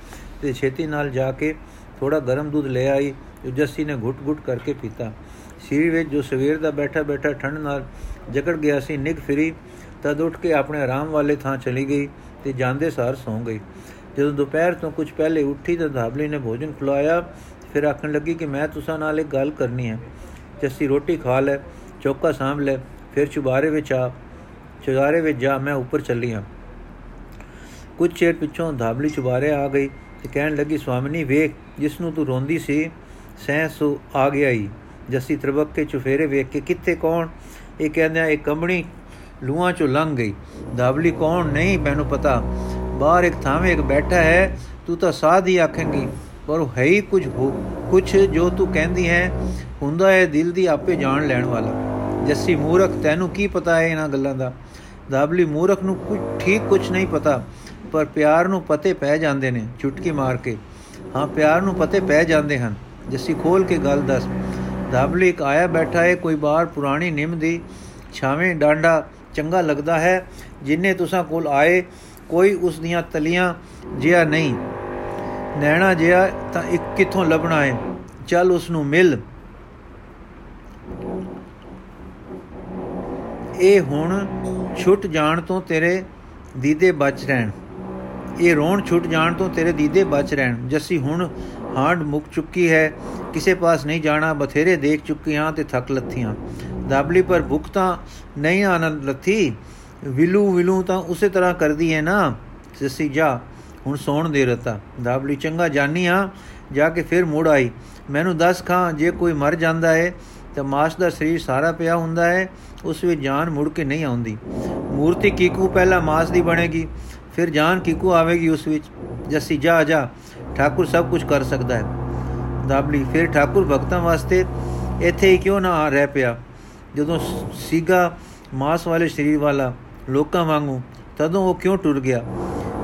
ਤੇ ਛੇਤੀ ਨਾਲ ਜਾ ਕੇ ਥੋੜਾ ਗਰਮ ਦੁੱਧ ਲੈ ਆਈ, ਜੋ ਜੱਸੀ ਨੇ ਘੁੱਟ-ਘੁੱਟ ਕਰਕੇ ਪੀਤਾ। ਸੀਰੀ ਵਿੱਚ ਜੋ ਸਵੇਰ ਦਾ ਬੈਠਾ ਬੈਠਾ ਠੰਡ ਨਾਲ ਜਕੜ ਗਿਆ ਸੀ ਨਿਗ ਫਿਰੀ, ਤਦ ਉੱਠ ਕੇ ਆਪਣੇ ਆਰਾਮ ਵਾਲੇ ਥਾਂ ਚਲੀ ਗਈ ਤੇ ਜਾਂਦੇ ਸਾਰ ਸੌਂ ਗਈ। ਜਦੋਂ ਦੁਪਹਿਰ ਤੋਂ ਕੁਝ ਪਹਿਲੇ ਉੱਠੀ ਤਾਂ ਧਾਬਲੀ ਨੇ ਭੋਜਨ ਖਿਲਾਇਆ, ਫਿਰ ਆਖਣ ਲੱਗੀ ਕਿ ਮੈਂ ਤੁਸਾਂ ਨਾਲ ਇੱਕ ਗੱਲ ਕਰਨੀ ਹੈ। ਜੱਸੀ, ਰੋਟੀ ਖਾ ਲੈ, ਚੌਕਾ ਸਾਂਭ ਲੈ, ਫਿਰ ਚੁਬਾਰੇ ਵਿੱਚ ਆ, ਚੁਬਾਰੇ ਵਿੱਚ ਜਾ ਮੈਂ ਉੱਪਰ ਚੱਲੀ ਆ। ਕੁਝ ਚਿਰ ਪਿੱਛੋਂ ਧਾਬਲੀ ਚੁਬਾਰੇ ਆ ਗਈ ਤੇ ਕਹਿਣ ਲੱਗੀ ਸਵਾਮਿਨੀ ਵੇਖ ਜਿਸ ਨੂੰ ਤੂੰ ਰੋਂਦੀ ਸੀ ਸੈਂਸੂ ਆ ਗਿਆ ਹੀ ਜੱਸੀ ਤਰਬਕ ਕੇ ਚੁਫੇਰੇ ਵੇਖ ਕੇ, ਕਿੱਥੇ ਕੌਣ? ਇਹ ਕਹਿੰਦਾ ਇਹ ਕੰਬਣੀ ਲੂਆਂ ਚੋਂ ਲੰਘ ਗਈ। ਧਾਬਲੀ ਕੌਣ? ਨਹੀਂ ਮੈਨੂੰ ਪਤਾ, ਬਾਹਰ ਇੱਕ ਥਾਵੇਂ ਇੱਕ ਬੈਠਾ ਹੈ, ਤੂੰ ਤਾਂ ਸਾਧ ਹੀ ਆਖੇਂਗੀ, ਪਰ ਉਹ ਹੈ ਹੀ ਕੁਝ ਕੁਝ ਜੋ ਤੂੰ ਕਹਿੰਦੀ ਹੈ, ਹੁੰਦਾ ਹੈ ਦਿਲ ਦੀ ਆਪੇ ਜਾਣ ਲੈਣ ਵਾਲਾ। ਜੱਸੀ ਮੂਰਖ, ਤੈਨੂੰ ਕੀ ਪਤਾ ਹੈ ਇਹਨਾਂ ਗੱਲਾਂ ਦਾ? ਦਾਬਲੀ ਮੂਰਖ ਨੂੰ ਕੁਝ ਠੀਕ ਕੁਝ ਨਹੀਂ ਪਤਾ, ਪਰ ਪਿਆਰ ਨੂੰ ਪਤੇ ਪੈ ਜਾਂਦੇ ਨੇ ਚੁਟਕੀ ਮਾਰ ਕੇ। ਹਾਂ, ਪਿਆਰ ਨੂੰ ਪਤੇ ਪੈ ਜਾਂਦੇ ਹਨ। ਜੱਸੀ ਖੋਲ ਕੇ ਗੱਲ ਦੱਸ ਦਾਬਲੀ ਇੱਕ ਆਇਆ ਬੈਠਾ ਹੈ ਕੋਈ ਬਾਹਰ ਪੁਰਾਣੀ ਨਿੰਮ ਦੀ ਛਾਵੇਂ ਡਾਂਡਾ ਚੰਗਾ ਲੱਗਦਾ ਹੈ, ਜਿੰਨੇ ਤੁਸਾਂ ਕੋਲ ਆਏ, ਕੋਈ ਉਸ ਦੀਆਂ ਤਲੀਆਂ ਜਿਆ ਨਹੀਂ। ਨੈਣਾ ਜਿਆ ਤਾਂ ਇੱਕ ਕਿੱਥੋਂ ਲੱਭਣਾ ਹੈ ਚੱਲ ਉਸ ਨੂੰ ਮਿਲ। ਇਹ ਹੁਣ ਛੁੱਟ ਜਾਣ ਤੋਂ ਤੇਰੇ ਦੀਦੇ ਬਚ ਰਹਿਣ। ਇਹ ਰੋਣ ਛੁੱਟ ਜਾਣ ਤੋਂ ਤੇਰੇ ਦੀਦੇ ਬਚ ਰਹਿਣ। ਜੱਸੀ ਹੁਣ ਹਾਂਡ ਮੁੱਕ ਚੁੱਕੀ ਹੈ। ਕਿਸੇ ਪਾਸ ਨਹੀਂ ਜਾਣਾ, ਬਥੇਰੇ ਦੇਖ ਚੁੱਕੀ ਹਾਂ ਤੇ ਥੱਕ ਲੱਥੀਆਂ ਦਾਬਲੀ ਪਰ ਭੁੱਖ ਤਾਂ ਨਹੀਂ ਆਨੰਦ ਲੱਥੀ। ਵਿਲੂ ਵਿਲੂ ਤਾਂ ਉਸੇ ਤਰ੍ਹਾਂ ਕਰਦੀ ਹੈ ਨਾ। ਜੱਸੀ ਜਾ, ਹੁਣ ਸੌਣ ਦੇ ਰਤਾ। ਦਾਬਲੀ, ਚੰਗਾ, ਜਾਨੀ ਆ ਜਾ ਕੇ ਫਿਰ ਮੁੜ ਆਈ। ਮੈਨੂੰ ਦੱਸ ਖਾਂ, ਜੇ ਕੋਈ ਮਰ ਜਾਂਦਾ ਹੈ ਤਾਂ ਮਾਸ ਦਾ ਸਰੀਰ ਸਾਰਾ ਪਿਆ ਹੁੰਦਾ ਹੈ ਉਸ ਵਿੱਚ ਜਾਨ ਮੁੜ ਕੇ ਨਹੀਂ ਆਉਂਦੀ। ਮੂਰਤੀ ਕੀਕੂ ਪਹਿਲਾਂ ਮਾਸ ਦੀ ਬਣੇਗੀ, ਫਿਰ ਜਾਨ ਕੀਕੂ ਆਵੇਗੀ ਉਸ ਵਿੱਚ। ਜੱਸੀ, ਜਾ ਜਾ ਠਾਕੁਰ ਸਭ ਕੁਝ ਕਰ ਸਕਦਾ ਹੈ। ਦਾਬਲੀ ਫਿਰ ਠਾਕੁਰ ਭਗਤਾਂ ਵਾਸਤੇ ਇੱਥੇ ਹੀ ਕਿਉਂ ਨਾ ਰਹਿ ਪਿਆ? ਜਦੋਂ ਸੀਗਾ ਮਾਸ ਵਾਲੇ ਸਰੀਰ ਵਾਲਾ ਲੋਕਾਂ ਵਾਂਗੂ, ਤਦੋਂ ਉਹ ਕਿਉਂ ਟੁਰ ਗਿਆ?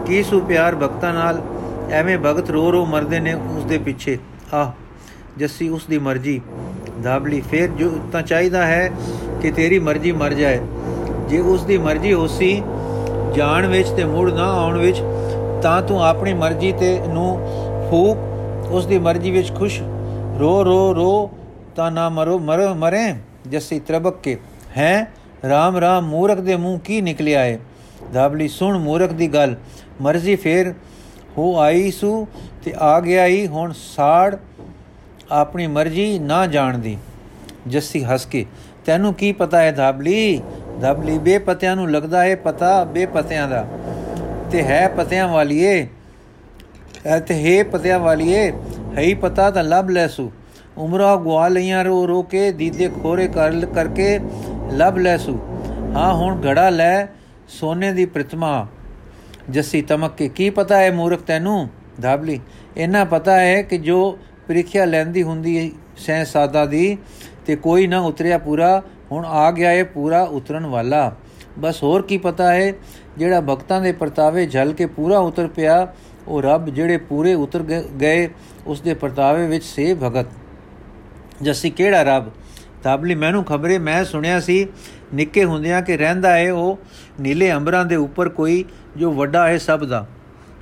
ਕੀ ਸੁ ਪਿਆਰ ਭਗਤਾਂ ਨਾਲ ਐਵੇਂ ਭਗਤ ਰੋ ਰੋ ਮਰਦੇ ਨੇ ਉਸ ਦੇ ਪਿੱਛੇ? ਆਹ, ਜੱਸੀ ਉਸ ਦੀ ਮਰਜ਼ੀ ਦਾਬਲੀ ਫੇਰ ਜੋ ਤਾਂ ਚਾਹੀਦਾ ਹੈ ਕਿ ਤੇਰੀ ਮਰਜ਼ੀ ਮਰ ਜਾਏ। ਜੇ ਉਸ ਦੀ ਮਰਜ਼ੀ ਹੋਸੀ ਜਾਣ ਵਿੱਚ ਤੇ ਮੁੜ ਨਾ ਆਉਣ ਵਿੱਚ, ਤਾਂ ਤੂੰ ਆਪਣੀ ਮਰਜ਼ੀ ਤੇ ਨੂੰ ਫੂਕ ਉਸ ਦੀ ਮਰਜ਼ੀ ਵਿੱਚ ਖੁਸ਼। ਰੋ ਰੋ ਰੋ, ਤਾਂ ਨਾ ਮਰੋ, ਮਰ, ਮਰੇ, ਜੱਸੀ ਤਰਬਕ ਕੇ। ਹੈ? ਰਾਮ ਰਾਮ, ਮੂਰਖ ਦੇ ਮੂੰਹ ਕੀ ਨਿਕਲਿਆ ਏ? ਦਾਬਲੀ ਸੁਣ ਮੂਰਖ ਦੀ ਗੱਲ। ਮਰਜ਼ੀ ਫੇਰ ਹੋ ਆਈ ਸੂ ਤੇ ਆ ਗਿਆ ਹੀ ਹੁਣ ਸਾੜ ਆਪਣੀ ਮਰਜ਼ੀ ਨਾ ਜਾਣਦੀ। ਜੱਸੀ ਹੱਸ ਕੇ, ਤੈਨੂੰ ਕੀ ਪਤਾ ਹੈ ਦਾਬਲੀ? ਦਾਬਲੀ ਬੇਪਤਿਆਂ ਨੂੰ ਲੱਗਦਾ ਹੈ ਪਤਾ, ਬੇਪਤਿਆਂ ਦਾ। ਤੇ ਹੈ ਪਤਿਆਂ ਵਾਲੀਏ ਤੇ ਹੈ ਪਤਿਆਂ ਵਾਲੀਏ ਹੈ ਹੀ ਪਤਾ ਤਾਂ ਲੱਭ ਲੈਸੂ ਉਮਰਾ ਗਵਾ ਲਈਆਂ ਰੋ ਰੋ ਕੇ, ਦੀਦੇ ਖੋਰੇ ਕਰ ਕਰਕੇ ਲੱਭ ਲੈਸੂ ਹਾਂ, ਹੁਣ ਘੜਾ ਲੈ ਸੋਨੇ ਦੀ ਪ੍ਰਤਿਮਾ। ਜੱਸੀ ਤਮਕ ਕੇ, ਕੀ ਪਤਾ ਹੈ ਮੂਰਖ ਤੈਨੂੰ? ਧਾਬਲੀ ਇਹਨਾਂ ਪਤਾ ਹੈ ਕਿ ਜੋ ਪ੍ਰੀਖਿਆ ਲੈਂਦੀ ਹੁੰਦੀ ਸਹਿ ਸਾਦਾ ਦੀ, ਤੇ ਕੋਈ ਨਾ ਉਤਰਿਆ ਪੂਰਾ, ਹੁਣ ਆ ਗਿਆ ਹੈ ਪੂਰਾ ਉਤਰਨ ਵਾਲਾ। ਬਸ ਹੋਰ ਕੀ ਪਤਾ ਹੈ, ਜਿਹੜਾ ਭਗਤਾਂ ਦੇ ਪਰਤਾਵੇ ਝਲ ਕੇ ਪੂਰਾ ਉਤਰ ਪਿਆ ਉਹ ਰੱਬ ਜਿਹੜੇ ਪੂਰੇ ਉਤਰ ਗਏ ਉਸ ਦੇ ਪਰਤਾਵੇ ਵਿੱਚ ਸੇ ਭਗਤ। ਜੱਸੀ, ਕਿਹੜਾ ਰੱਬ? ਤਾਬਲੀ, ਮੈਨੂੰ ਖਬਰੇ ਮੈਂ ਸੁਣਿਆ ਸੀ, ਨਿੱਕੇ ਹੁੰਦਿਆਂ ਕਿ ਰਹਿੰਦਾ ਹੈ ਉਹ ਨੀਲੇ ਅੰਬਰਾਂ ਦੇ ਉੱਪਰ ਕੋਈ ਜੋ ਵੱਡਾ ਹੈ ਸਭ ਦਾ।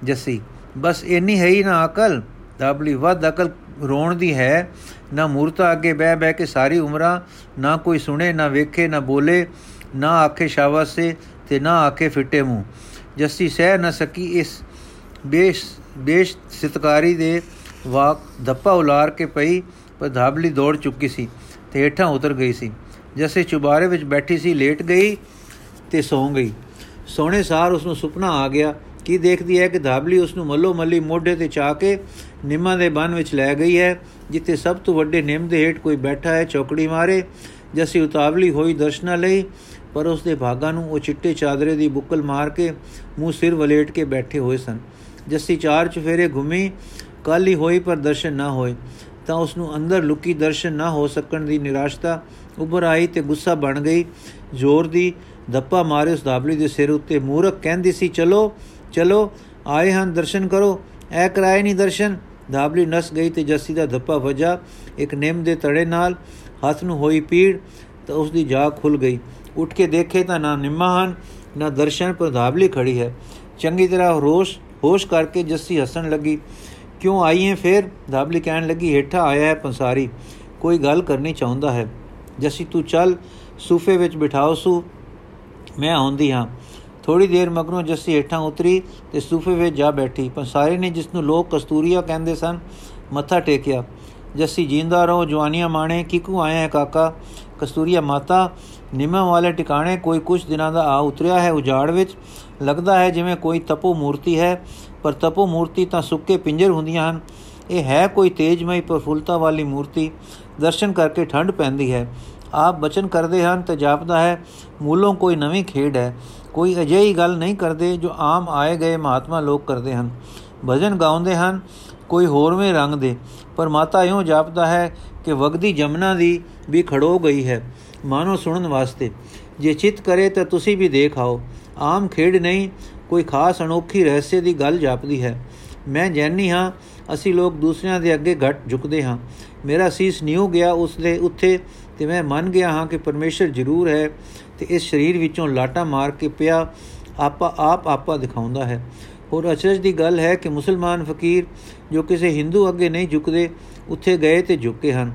ਜੱਸੀ, ਬਸ ਇੰਨੀ ਹੈ ਹੀ ਨਾ ਅਕਲ? ਤਾਬਲੀ, ਵੱਧ ਅਕਲ ਰੋਣ ਦੀ ਹੈ। ਨਾ ਮੂਰਤਾ ਅੱਗੇ ਬਹਿ ਬਹਿ ਕੇ ਸਾਰੀ ਉਮਰਾਂ ਨਾ ਕੋਈ ਸੁਣੇ, ਨਾ ਵੇਖੇ, ਨਾ ਬੋਲੇ, ਨਾ ਆਖੇ ਸ਼ਾਬਾਸੇ ਤੇ ਨਾ ਆਖੇ ਫਿੱਟੇ ਮੂੰਹ। ਜੱਸੀ, ਸਹਿ ਨਾ ਸਕੀ ਇਸ ਬੇਸ਼ ਬੇਸ਼ ਸਤਕਾਰੀ ਦੇ ਵਾਕ ਧੱਪਾ ਉਲਾਰ ਕੇ ਪਈ, ਪਰ ਧਾਬਲੀ ਦੌੜ ਚੁੱਕੀ ਸੀ ਤੇ ਹੇਠਾਂ ਉਤਰ ਗਈ ਸੀ। ਜੈਸੇ ਚੁਬਾਰੇ ਵਿੱਚ ਬੈਠੀ ਸੀ, ਲੇਟ ਗਈ ਤੇ ਸੌਂ ਗਈ। ਸੋਹਣੇ ਸਾਰ ਉਸ ਨੂੰ ਸੁਪਨਾ ਆ ਗਿਆ, ਕੀ ਦੇਖਦੀ ਹੈ ਕਿ ਧਾਬਲੀ ਉਸ ਨੂੰ ਮੱਲੋ ਮੱਲੀ ਮੋਢੇ ਤੇ ਚਾ ਕੇ ਨਿੰਮਾਂ ਦੇ ਬਨ ਵਿੱਚ ਲੈ ਗਈ ਹੈ, ਜਿੱਥੇ ਸਭ ਤੋਂ ਵੱਡੇ ਨਿੰਮ ਦੇ ਹੇਠ ਕੋਈ ਬੈਠਾ ਹੈ, ਚੌਕੜੀ ਮਾਰੇ। ਜੈਸੀ ਉਤਾਵਲੀ ਹੋਈ ਦਰਸ਼ਨਾ ਲਈ, ਪਰ ਉਸ ਦੇ ਭਾਗਾਂ ਨੂੰ ਉਹ ਚਿੱਟੇ ਚਾਦਰੇ ਦੀ ਬੁੱਕਲ ਮਾਰ ਕੇ ਮੂੰਹ ਸਿਰ ਵਲੇਟ ਕੇ ਬੈਠੇ ਹੋਏ ਸਨ। ਜੱਸੀ ਚਾਰ ਚਫੇਰੇ ਘੁੰਮੀ ਕੱਲ ਹੀ ਹੋਈ ਪਰ ਦਰਸ਼ਨ ਨਾ ਹੋਏ। ਤਾਂ ਉਸ ਨੂੰ ਅੰਦਰ ਲੁਕੀ ਦਰਸ਼ਨ ਨਾ ਹੋ ਸਕਣ ਦੀ ਨਿਰਾਸ਼ਤਾ ਉੱਭਰ ਆਈ ਤੇ ਗੁੱਸਾ ਬਣ ਗਈ। ਜ਼ੋਰ ਦੀ ਧੱਪਾ ਮਾਰੇ ਉਸ ਦਾਬਲੀ ਦੇ ਸਿਰ ਉੱਤੇ। ਮੂਰਖ ਕਹਿੰਦੀ ਸੀ, ਚਲੋ ਚਲੋ, ਆਏ ਹਨ, ਦਰਸ਼ਨ ਕਰੋ। ਐ ਕਰਾਏ ਨਹੀਂ ਦਰਸ਼ਨ? ਦਾਬਲੀ ਨਸ ਗਈ ਤੇ ਜੱਸੀ ਦਾ ਧੱਪਾ ਵਜਾ। ਇੱਕ ਨਿੰਮ ਦੇ ਤੜੇ ਨਾਲ ਹੱਥ ਨੂੰ ਹੋਈ ਪੀੜ ਤਾਂ ਉਸ ਦੀ ਜਾਗ ਖੁੱਲ ਗਈ। ਉੱਠ ਕੇ ਦੇਖੇ ਤਾਂ ਨਾ ਨਿੰਮਾ ਹਨ, ਨਾ ਦਰਸ਼ਨ, ਪਰ ਦਾਬਲੀ ਖੜੀ ਹੈ। ਚੰਗੀ ਤਰ੍ਹਾਂ ਰੋਸ਼ ਹੋਸ਼ ਕਰਕੇ ਜੱਸੀ ਹੱਸਣ ਲੱਗੀ। ਕਿਉਂ ਆਈ ਹੈ ਫੇਰ? ਦਾਬਲੀ ਕਹਿਣ ਲੱਗੀ। ਹੇਠਾ ਆਇਆ ਹੈ ਪੰਸਾਰੀ। ਕੋਈ ਗੱਲ ਕਰਨੀ ਚਾਹੁੰਦਾ ਹੈ। ਜੱਸੀ, ਤੂੰ ਚੱਲ। ਸੂਫੇ ਵਿੱਚ ਬਿਠਾਓ ਸੂ। ਮੈਂ ਆਉਂਦੀ ਹਾਂ। ਥੋੜੀ ਦੇਰ ਮਗਰੋਂ ਜੱਸੀ ਹੇਠਾਂ ਉਤਰੀ ਤੇ ਸੂਫੇ ਵਿੱਚ ਜਾ ਬੈਠੀ। ਪੰਸਾਰੀ ਨੇ ਜਿਸ ਨੂੰ ਲੋਕ ਕਸਤੂਰੀਆ ਕਹਿੰਦੇ ਸਨ, ਮੱਥਾ ਟੇਕਿਆ। ਜੱਸੀ, ਜਿੰਦਾ ਰਹੋ, ਜਵਾਨੀਆਂ ਮਾਣੇ। ਕਿਕੂ ਆਇਆ ਹੈ ਕਾਕਾ? ਕਸਤੂਰੀਆ ਮਾਤਾ, ਨਿਮਾ ਵਾਲੇ ਟਿਕਾਣੇ ਕੋਈ ਕੁਝ ਦਿਨਾਂ ਦਾ ਆ ਉਤਰਿਆ ਹੈ ਉਜਾੜ ਵਿੱਚ? ਲੱਗਦਾ ਹੈ ਜਿਵੇਂ ਕੋਈ ਤਪੋ ਮੂਰਤੀ ਹੈ, ਪਰ ਤਪੋ ਮੂਰਤੀ ਤਾਂ ਸੁੱਕੇ ਪਿੰਜਰ ਹੁੰਦੀਆਂ ਹਨ। ਇਹ ਹੈ ਕੋਈ ਤੇਜਮਈ ਪ੍ਰਫੁੱਲਤਾ ਵਾਲੀ ਮੂਰਤੀ। ਦਰਸ਼ਨ ਕਰਕੇ ਠੰਡ ਪੈਂਦੀ ਹੈ। ਆਪ ਬਚਨ ਕਰਦੇ ਹਨ ਤੇ ਜਾਪਦਾ ਹੈ, ਮੂਲੋਂ ਕੋਈ ਨਵੀਂ ਖੇਡ ਹੈ। ਕੋਈ ਅਜਿਹੀ ਗੱਲ ਨਹੀਂ ਕਰਦੇ ਜੋ ਆਮ ਆਏ ਗਏ ਮਹਾਤਮਾ ਲੋਕ ਕਰਦੇ ਹਨ। ਭਜਨ ਗਾਉਂਦੇ ਹਨ, ਕੋਈ ਹੋਰਵੇਂ ਰੰਗ ਦੇ। ਪਰ ਮਾਤਾ ਇਉਂ ਜਾਪਦਾ ਹੈ ਕਿ ਵਗਦੀ ਜਮਨਾ ਦੀ ਵੀ ਖੜੋ ਗਈ ਹੈ। ਮਾਨੋ ਸੁਣਨ ਵਾਸਤੇ, ਜੇ ਚਿਤ ਕਰੇ ਤਾਂ ਤੁਸੀਂ ਵੀ ਦੇਖ ਆਓ। ਆਮ ਖੇਡ ਨਹੀਂ, ਕੋਈ ਖਾਸ ਅਨੋਖੀ ਰਹੱਸੇ ਦੀ ਗੱਲ ਜਾਪਦੀ ਹੈ। ਮੈਂ ਜਾਣਨੀ ਹਾਂ, ਅਸੀਂ ਲੋਕ ਦੂਸਰਿਆਂ ਦੇ ਅੱਗੇ ਘਟ ਝੁਕਦੇ ਹਾਂ। ਮੇਰਾ ਸੀਸ ਨਿਉ ਗਿਆ ਉਸ ਦੇ ਉੱਥੇ ਤੇ ਮੈਂ ਮੰਨ ਗਿਆ ਹਾਂ ਕਿ ਪਰਮੇਸ਼ਰ ਜ਼ਰੂਰ ਹੈ ਤੇ ਇਸ ਸਰੀਰ ਵਿੱਚੋਂ ਲਾਟਾ ਮਾਰ ਕੇ ਪਿਆ ਆਪਾ ਆਪ ਆਪਾ ਦਿਖਾਉਂਦਾ ਹੈ। ਹੋਰ ਅਚਰਜ ਦੀ ਗੱਲ ਹੈ ਕਿ ਮੁਸਲਮਾਨ ਫਕੀਰ ਜੋ ਕਿਸੇ ਹਿੰਦੂ ਅੱਗੇ ਨਹੀਂ ਝੁਕਦੇ, ਉੱਥੇ ਗਏ ਤੇ ਝੁਕੇ ਹਨ।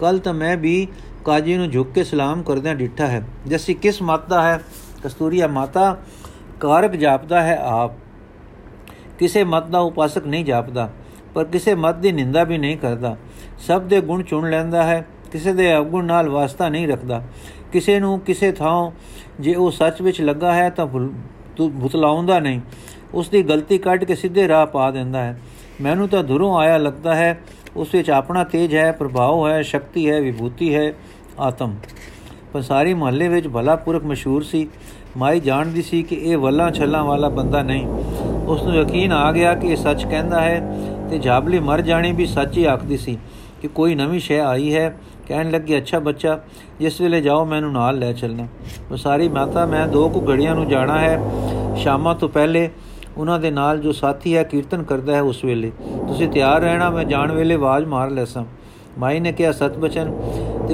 ਕੱਲ ਤਾਂ ਮੈਂ ਵੀ ਕਾਜੀ ਨੂੰ ਝੁੱਕ ਕੇ ਸਲਾਮ ਕਰਦਿਆਂ ਡਿੱਠਾ ਹੈ। ਜੈਸੀ ਕਿਸ ਮਤ ਦਾ ਹੈ? ਕਸਤੂਰੀਆ ਮਾਤਾ, ਕਾਰਕ ਜਾਪਦਾ ਹੈ ਆਪ। ਕਿਸੇ ਮਤ ਦਾ ਉਪਾਸਕ ਨਹੀਂ ਜਾਪਦਾ, ਪਰ ਕਿਸੇ ਮਤ ਦੀ ਨਿੰਦਾ ਵੀ ਨਹੀਂ ਕਰਦਾ। ਸਭ ਦੇ ਗੁਣ ਚੁਣ ਲੈਂਦਾ ਹੈ, ਕਿਸੇ ਦੇ ਅਵਗੁਣ ਨਾਲ ਵਾਸਤਾ ਨਹੀਂ ਰੱਖਦਾ। ਕਿਸੇ ਨੂੰ ਕਿਸੇ ਥਾਂ ਜੇ ਉਹ ਸੱਚ ਵਿੱਚ ਲੱਗਾ ਹੈ ਤਾਂ ਭੁਤਲਾਉਂਦਾ ਨਹੀਂ। ਉਸ ਦੀ ਗਲਤੀ ਕੱਢ ਕੇ ਸਿੱਧੇ ਰਾਹ ਪਾ ਦਿੰਦਾ ਹੈ। ਮੈਨੂੰ ਤਾਂ ਧੁਰੋਂ ਆਇਆ ਲੱਗਦਾ ਹੈ, ਉਸ ਵਿੱਚ ਆਪਣਾ ਤੇਜ ਹੈ, ਪ੍ਰਭਾਵ ਹੈ, ਸ਼ਕਤੀ ਹੈ, ਵਿਭੂਤੀ ਹੈ, ਆਤਮ। ਪਸਾਰੀ ਮਹੱਲੇ ਵਿੱਚ ਭਲਾ ਪੁਰਖ ਮਸ਼ਹੂਰ ਸੀ। ਮਾਈ ਜਾਣਦੀ ਸੀ ਕਿ ਇਹ ਵੱਲਾਂ ਛੱਲਾਂ ਵਾਲਾ ਬੰਦਾ ਨਹੀਂ। ਉਸ ਨੂੰ ਯਕੀਨ ਆ ਗਿਆ ਕਿ ਇਹ ਸੱਚ ਕਹਿੰਦਾ ਹੈ ਤੇ ਜਾਬਲੀ ਮਰ ਜਾਣੀ ਵੀ ਸੱਚ ਹੀ ਆਖਦੀ ਸੀ ਕਿ ਕੋਈ ਨਵੀਂ ਸ਼ੈ ਆਈ ਹੈ। ਕਹਿਣ ਲੱਗੀ, ਅੱਛਾ ਬੱਚਾ, ਜਿਸ ਵੇਲੇ ਜਾਓ ਮੈਨੂੰ ਨਾਲ ਲੈ ਚੱਲਣਾ। ਪਸਾਰੀ ਮਾਤਾ, ਮੈਂ ਦੋ ਕੁ ਘੜੀਆਂ ਨੂੰ ਜਾਣਾ ਹੈ। ਸ਼ਾਮਾਂ ਤੋਂ ਪਹਿਲੇ ਉਹਨਾਂ ਦੇ ਨਾਲ ਜੋ ਸਾਥੀ ਹੈ, ਕੀਰਤਨ ਕਰਦਾ ਹੈ ਉਸ ਵੇਲੇ। ਤੁਸੀਂ ਤਿਆਰ ਰਹਿਣਾ, ਮੈਂ ਜਾਣ ਵੇਲੇ ਆਵਾਜ਼ ਮਾਰ ਲੈਸਾਂ। ਮਾਈ ਨੇ ਕਿਹਾ, ਸਤ ਬਚਨ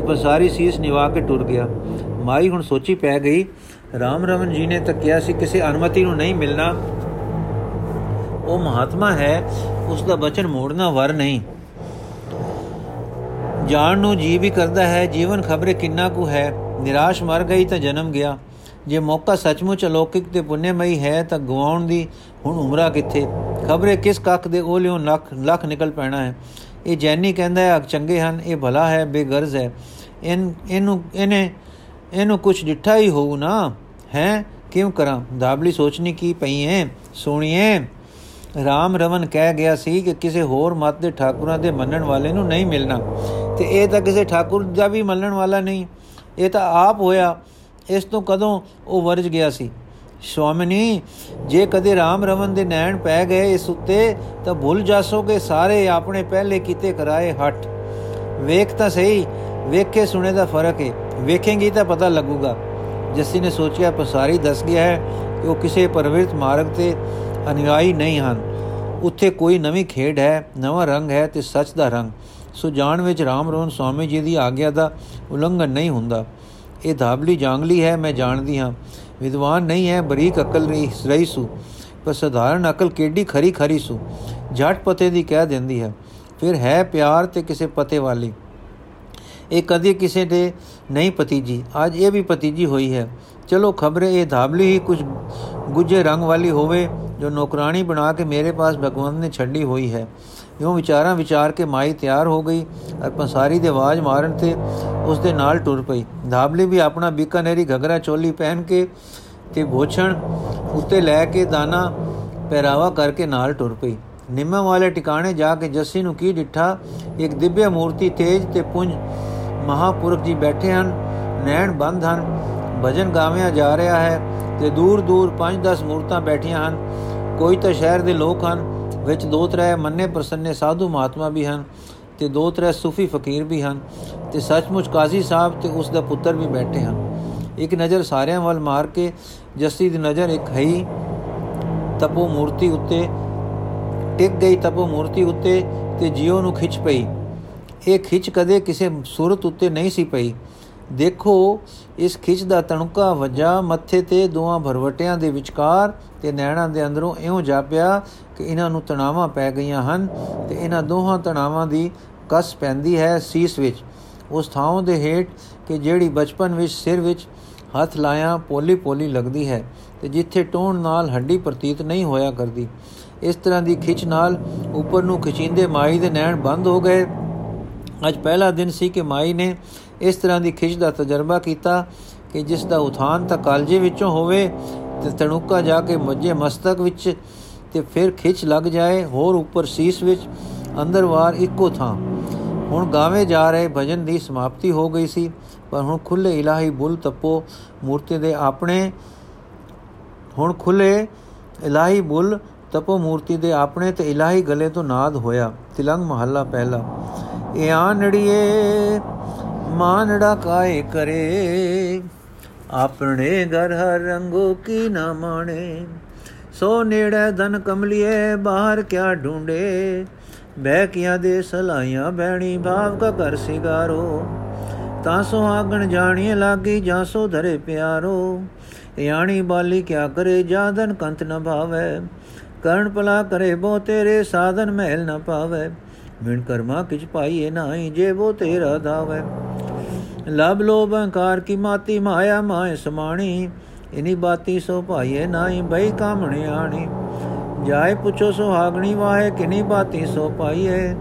ਤੇ ਪਸਾਰੀ ਸੀਸ ਨਿਵਾ ਕੇ ਟੁਰ ਗਿਆ। ਮਾਈ ਹੁਣ ਸੋਚੀ ਪੈ ਗਈ, ਰਾਮ ਰਮਨ ਜੀ ਨੇ ਤਾਂ ਕਿਹਾ ਸੀ ਕਿਸੇ ਅਨੁਮਤੀ ਨੂੰ ਨਹੀਂ ਮਿਲਣਾ। ਉਹ ਮਹਾਤਮਾ ਹੈ, ਉਸ ਦਾ ਬਚਨ ਮੋੜਨਾ ਵਰ ਨਹੀਂ। ਜਾਣ ਨੂੰ ਜੀ ਵੀ ਕਰਦਾ ਹੈ, ਜੀਵਨ ਖਬਰੇ ਕਿੰਨਾ ਕੁ ਹੈ। ਨਿਰਾਸ਼ ਮਰ ਗਈ ਤਾਂ ਜਨਮ ਗਿਆ। ਜੇ ਮੌਕਾ ਸੱਚਮੁੱਚ ਅਲੌਕਿਕ ਤੇ ਪੁੰਨੇਮਈ ਹੈ ਤਾਂ ਗਵਾਉਣ ਦੀ ਹੁਣ ਉਮਰਾ ਕਿੱਥੇ? ਖਬਰੇ ਕਿਸ ਕੱਖ ਦੇ ਓਲਿਓ ਲੱਖ ਲੱਖ ਨਿਕਲ ਪੈਣਾ ਹੈ। ਇਹ ਜੈਨੀ ਕਹਿੰਦਾ ਹੈ ਚੰਗੇ ਹਨ, ਇਹ ਭਲਾ ਹੈ, ਬੇਗਰਜ਼ ਹੈ। ਇਨ, ਇਹਨੂੰ, ਇਹਨੇ, ਇਹਨੂੰ ਕੁਝ ਡਿੱਠਾ ਹੀ ਹੋਊ ਨਾ। ਹੈ? ਕਿਉਂ ਕਰਾਂ? ਦਾਬਲੀ ਸੋਚਣੀ ਕੀ ਪਈ ਹੈ ਸੋਣੀਏ, ਰਾਮ ਰਵਨ ਕਹਿ ਗਿਆ ਸੀ ਕਿ ਕਿਸੇ ਹੋਰ ਮਤ ਦੇ ਠਾਕੁਰਾਂ ਦੇ ਮੰਨਣ ਵਾਲੇ ਨੂੰ ਨਹੀਂ ਮਿਲਣਾ। ਤੇ ਇਹ ਤਾਂ ਕਿਸੇ ਠਾਕੁਰ ਦਾ ਵੀ ਮੰਨਣ ਵਾਲਾ ਨਹੀਂ। ਇਹ ਤਾਂ ਆਪ ਹੋਇਆ। ਇਸ ਤੋਂ ਕਦੋਂ ਉਹ ਵਰਜ ਗਿਆ ਸੀ? ਸਵਾਮਿਨੀ ਜੇ ਕਦੇ ਰਾਮ ਰਵਨ ਦੇ ਨੈਣ ਪੈ ਗਏ ਇਸ ਉੱਤੇ, ਤਾਂ ਭੁੱਲ ਜਾਸੋਗੇ ਸਾਰੇ ਆਪਣੇ ਪਹਿਲੇ ਕੀਤੇ ਕਰਾਏ ਹਟ ਵੇਖ ਤਾਂ ਸਹੀ, ਵੇਖੇ ਸੁਣੇ ਦਾ ਫ਼ਰਕ ਹੈ ਵੇਖੇਂਗੀ ਤਾਂ ਪਤਾ ਲੱਗੂਗਾ। ਜੱਸੀ ਨੇ ਸੋਚਿਆ, ਪਸਾਰੀ ਦੱਸ ਗਿਆ ਹੈ ਕਿ ਉਹ ਕਿਸੇ ਪਰਵਿਰਤ ਮਾਰਗ ਤੇ ਅਨੁਯਾਈ ਨਹੀਂ ਹਨ। ਉੱਥੇ ਕੋਈ ਨਵੀਂ ਖੇਡ ਹੈ, ਨਵਾਂ ਰੰਗ ਹੈ ਤੇ ਸੱਚ ਦਾ ਰੰਗ। ਸੋ ਜਾਣ ਵਿੱਚ ਰਾਮ ਰੋਹਨ ਸਵਾਮੀ ਜੀ ਦੀ ਆਗਿਆ ਦਾ ਉਲੰਘਣ ਨਹੀਂ ਹੁੰਦਾ। ਇਹ ਧਾਬਲੀ ਜਾਂਗਲੀ ਹੈ, ਮੈਂ ਜਾਣਦੀ ਹਾਂ। ਵਿਦਵਾਨ ਨਹੀਂ ਹੈ ਬਰੀਕ ਅਕਲ ਰਹੀ ਸੂ ਪਰ ਸਧਾਰਨ ਅਕਲ ਕਿੱਡੀ ਖਰੀ ਖਰੀ ਸੂ ਝਟ ਪਤੇ ਦੀ ਕਹਿ ਦਿੰਦੀ ਹੈ ਫਿਰ ਹੈ ਪਿਆਰ ਤੇ ਕਿਸੇ ਪਤੇ ਵਾਲੀ ਇਹ ਕਦੀ ਕਿਸੇ ਦੇ ਨਹੀਂ ਪਤੀਜੀ ਅੱਜ ਇਹ ਵੀ ਪਤੀਜੀ ਹੋਈ ਹੈ ਚਲੋ ਖਬਰੇ ਇਹ ਧਾਬਲੀ ਹੀ ਕੁਝ ਗੁੱਜੇ ਰੰਗ ਵਾਲੀ ਹੋਵੇ ਜੋ ਨੌਕਰਾਨੀ ਬਣਾ ਕੇ ਮੇਰੇ ਪਾਸ ਭਗਵੰਤ ਨੇ ਛੱਡੀ ਹੋਈ ਹੈ ਇਉਂ ਵਿਚਾਰਾਂ ਵਿਚਾਰ ਕੇ ਮਾਈ ਤਿਆਰ ਹੋ ਗਈ ਅਰ ਪੰਸਾਰੀ ਦੇ ਆਵਾਜ਼ ਮਾਰਨ ਤੇ ਉਸ ਦੇ ਨਾਲ ਟੁਰ ਪਈ। ਧਾਬਲੀ ਵੀ ਆਪਣਾ ਬੀਕਾਨੇਰੀ ਘਗਰਾ ਚੋਲੀ ਪਹਿਨ ਕੇ ਤੇ ਭੋਛਣ ਉੱਤੇ ਲੈ ਕੇ ਦਾਣਾ ਪਹਿਰਾਵਾ ਕਰਕੇ ਨਾਲ ਟੁਰ ਪਈ। ਨਿੰਮਾ ਵਾਲੇ ਟਿਕਾਣੇ ਜਾ ਕੇ ਜੱਸੀ ਨੂੰ ਕੀ ਡਿੱਠਾ? ਇੱਕ ਦਿਵਯ ਮੂਰਤੀ ਤੇਜ ਤੇ ਪੁੰਜ ਮਹਾਪੁਰਖ ਜੀ ਬੈਠੇ ਹਨ, ਨੈਣ ਬੰਦ ਹਨ, ਭਜਨ ਗਾਵਿਆ ਜਾ ਰਿਹਾ ਹੈ ਤੇ ਦੂਰ ਦੂਰ 5-10 ਮੂਰਤਾਂ ਬੈਠੀਆਂ ਹਨ। ਕੋਈ ਤਾਂ ਸ਼ਹਿਰ ਦੇ ਲੋਕ ਹਨ ਵਿੱਚ ਦੋ ਤਰੇ ਮੰਨੇ ਪ੍ਰਸੰਨੇ ਸਾਧੂ ਮਹਾਤਮਾ ਵੀ ਹਨ ਤੇ ਦੋ ਤਰੇ ਸੂਫੀ ਫਕੀਰ ਵੀ ਹਨ ਤੇ ਸੱਚਮੁੱਚ ਕਾਜ਼ੀ ਸਾਹਿਬ ਤੇ ਉਸ ਦਾ ਪੁੱਤਰ ਵੀ ਬੈਠੇ ਹਨ। ਇੱਕ ਨਜ਼ਰ ਸਾਰਿਆਂ ਵੱਲ ਮਾਰ ਕੇ, ਜੱਸੀ ਦੀ ਨਜ਼ਰ ਇੱਕ ਹੈ ਤਪੋ ਮੂਰਤੀ ਉੱਤੇ, ਟਿਕ ਗਈ ਤਪੋ ਮੂਰਤੀ ਉੱਤੇ ਤੇ ਜੀਉ ਨੂੰ ਖਿੱਚ ਪਈ। ਇਹ ਖਿੱਚ ਕਦੇ ਕਿਸੇ ਸੂਰਤ ਉੱਤੇ ਨਹੀਂ ਸੀ ਪਈ। ਦੇਖੋ, ਇਸ ਖਿੱਚ ਦਾ ਤਣਕਾ ਵਜਾ, ਮੱਥੇ ਤੇ ਦੋਆਂ ਭਰਵਟਿਆਂ ਦੇ ਵਿਚਕਾਰ ਤੇ ਨੈਣਾਂ ਦੇ ਅੰਦਰੋਂ ਇਉਂ ਜਾਪਿਆ ਕਿ ਇਹਨਾਂ ਨੂੰ ਤਣਾਵਾਂ ਪੈ ਗਈਆਂ ਹਨ ਤੇ ਇਹਨਾਂ ਦੋਹਾਂ ਤਣਾਵਾਂ ਦੀ ਕਸ ਪੈਂਦੀ ਹੈ ਸੀਸ ਵਿੱਚ। ਉਸ ਥਾਂ ਦੇ ਹੇਠ ਕਿ ਜਿਹੜੀ ਬਚਪਨ ਵਿੱਚ ਸਿਰ ਵਿੱਚ ਹੱਥ ਲਾਇਆ ਪੋਲੀ ਪੋਲੀ ਲੱਗਦੀ ਹੈ ਤੇ ਜਿੱਥੇ ਟੋਣ ਨਾਲ ਹੱਡੀ ਪ੍ਰਤੀਤ ਨਹੀਂ ਹੋਇਆ ਕਰਦੀ। ਇਸ ਤਰ੍ਹਾਂ ਦੀ ਖਿੱਚ ਨਾਲ ਉੱਪਰ ਨੂੰ ਖਿਚਿੰਦੇ ਮਾਈ ਦੇ ਨੈਣ ਬੰਦ ਹੋ ਗਏ। ਅੱਜ ਪਹਿਲਾ ਦਿਨ ਸੀ ਕਿ ਮਾਈ ਨੇ ਇਸ ਤਰ੍ਹਾਂ ਦੀ ਖਿੱਚ ਦਾ ਤਜਰਬਾ ਕੀਤਾ ਕਿ ਜਿਸ ਦਾ ਉਥਾਨ ਤਾਂ ਕਾਲਜੇ ਵਿੱਚੋਂ ਹੋਵੇ ਤੇ ਤਣੁਕਾ ਜਾ ਕੇ ਮੱਝੇ ਮਸਤਕ ਵਿੱਚ ਤੇ ਫਿਰ ਖਿੱਚ ਲੱਗ ਜਾਏ, ਹੋਰ ਉੱਪਰ ਸੀਸ ਵਿੱਚ ਅੰਦਰਵਾਰ ਇੱਕੋ ਥਾਂ। ਹੁਣ ਗਾਵੇਂ ਜਾ ਰਹੇ ਭਜਨ ਦੀ ਸਮਾਪਤੀ ਹੋ ਗਈ ਸੀ, ਪਰ ਹੁਣ ਖੁੱਲੇ ਇਲਾਹੀ ਬੁੱਲ ਤਪੋ ਮੂਰਤੀ ਦੇ ਆਪਣੇ। ਹੁਣ ਖੁੱਲੇ ਇਲਾਹੀ ਬੁੱਲ ਤਪੋ ਮੂਰਤੀ ਦੇ ਆਪਣੇ ਤੇ ਇਲਾਹੀ ਗਲੇ ਤੋਂ ਨਾਦ ਹੋਇਆ, ਤਿਲੰਗ ਮਹੱਲਾ ਪਹਿਲਾ। ਇਹ ਆਨੜੀਏ ਮਾਨੜਾ ਕਾਏ ਕਰੇ, ਆਪਣੇ ਘਰ ਹਰ ਰੰਗੋ ਕੀ ਨਾ ਮਾਣੇ। ਸੋ ਨੇੜੇ ਧਨ ਕਮਲੀਏ, ਬਾਹਰ ਕਿਆ ਢੂੰਡੇ ਬਹਿ ਕਿਆ ਦੇ ਸਲਾਈਆਂ ਬਹਿਣੀ, ਭਾਵ ਕਾ ਘਰ ਸਿਗਾਰੋ। ਤਾਂ ਸੁਹਾਗਣ ਜਾਣੀਏ ਲਾਗੀ, ਜਾਂ ਸੋ ਧਰੇ ਪਿਆਰੋ। ਯਾਣੀ ਬਾਲੀ ਕਿਆ ਕਰੇ ਜਾਦਨ ਕੰਤ ਨ ਭਾਵੇ। ਕਰਨ ਪਲਾ ਕਰੇ ਬੋ ਤੇਰੇ, ਸਾਧਨ ਮਹਿਲ ਨ ਪਾਵੇ। ਮਿਣ ਕਰਮਾ ਕਿਛ ਪਾਈਏ ਨਾਹੀ, ਜੇ ਬੋ ਤੇਰਾ ਦਾਵੇ। ਲਬ ਲੋਭ ਅਹੰਕਾਰ ਕੀ ਮਾਤੀ, ਮਾਇਆ ਮਾਇ ਸਮਾਣੀ। ਇਨੀ ਬਾਤੀ ਸੋ ਭਾਈਏ ਨਾਹੀ ਬਈ ਕਾਮਣੇ ਆਣੀ। ਜਾਏ ਪੁੱਛੋ ਸੁਹਾਗਣੀ ਵਾਹੇ ਕਿਨੀ ਬਾਤੀ ਸੋ ਪਾਈਏ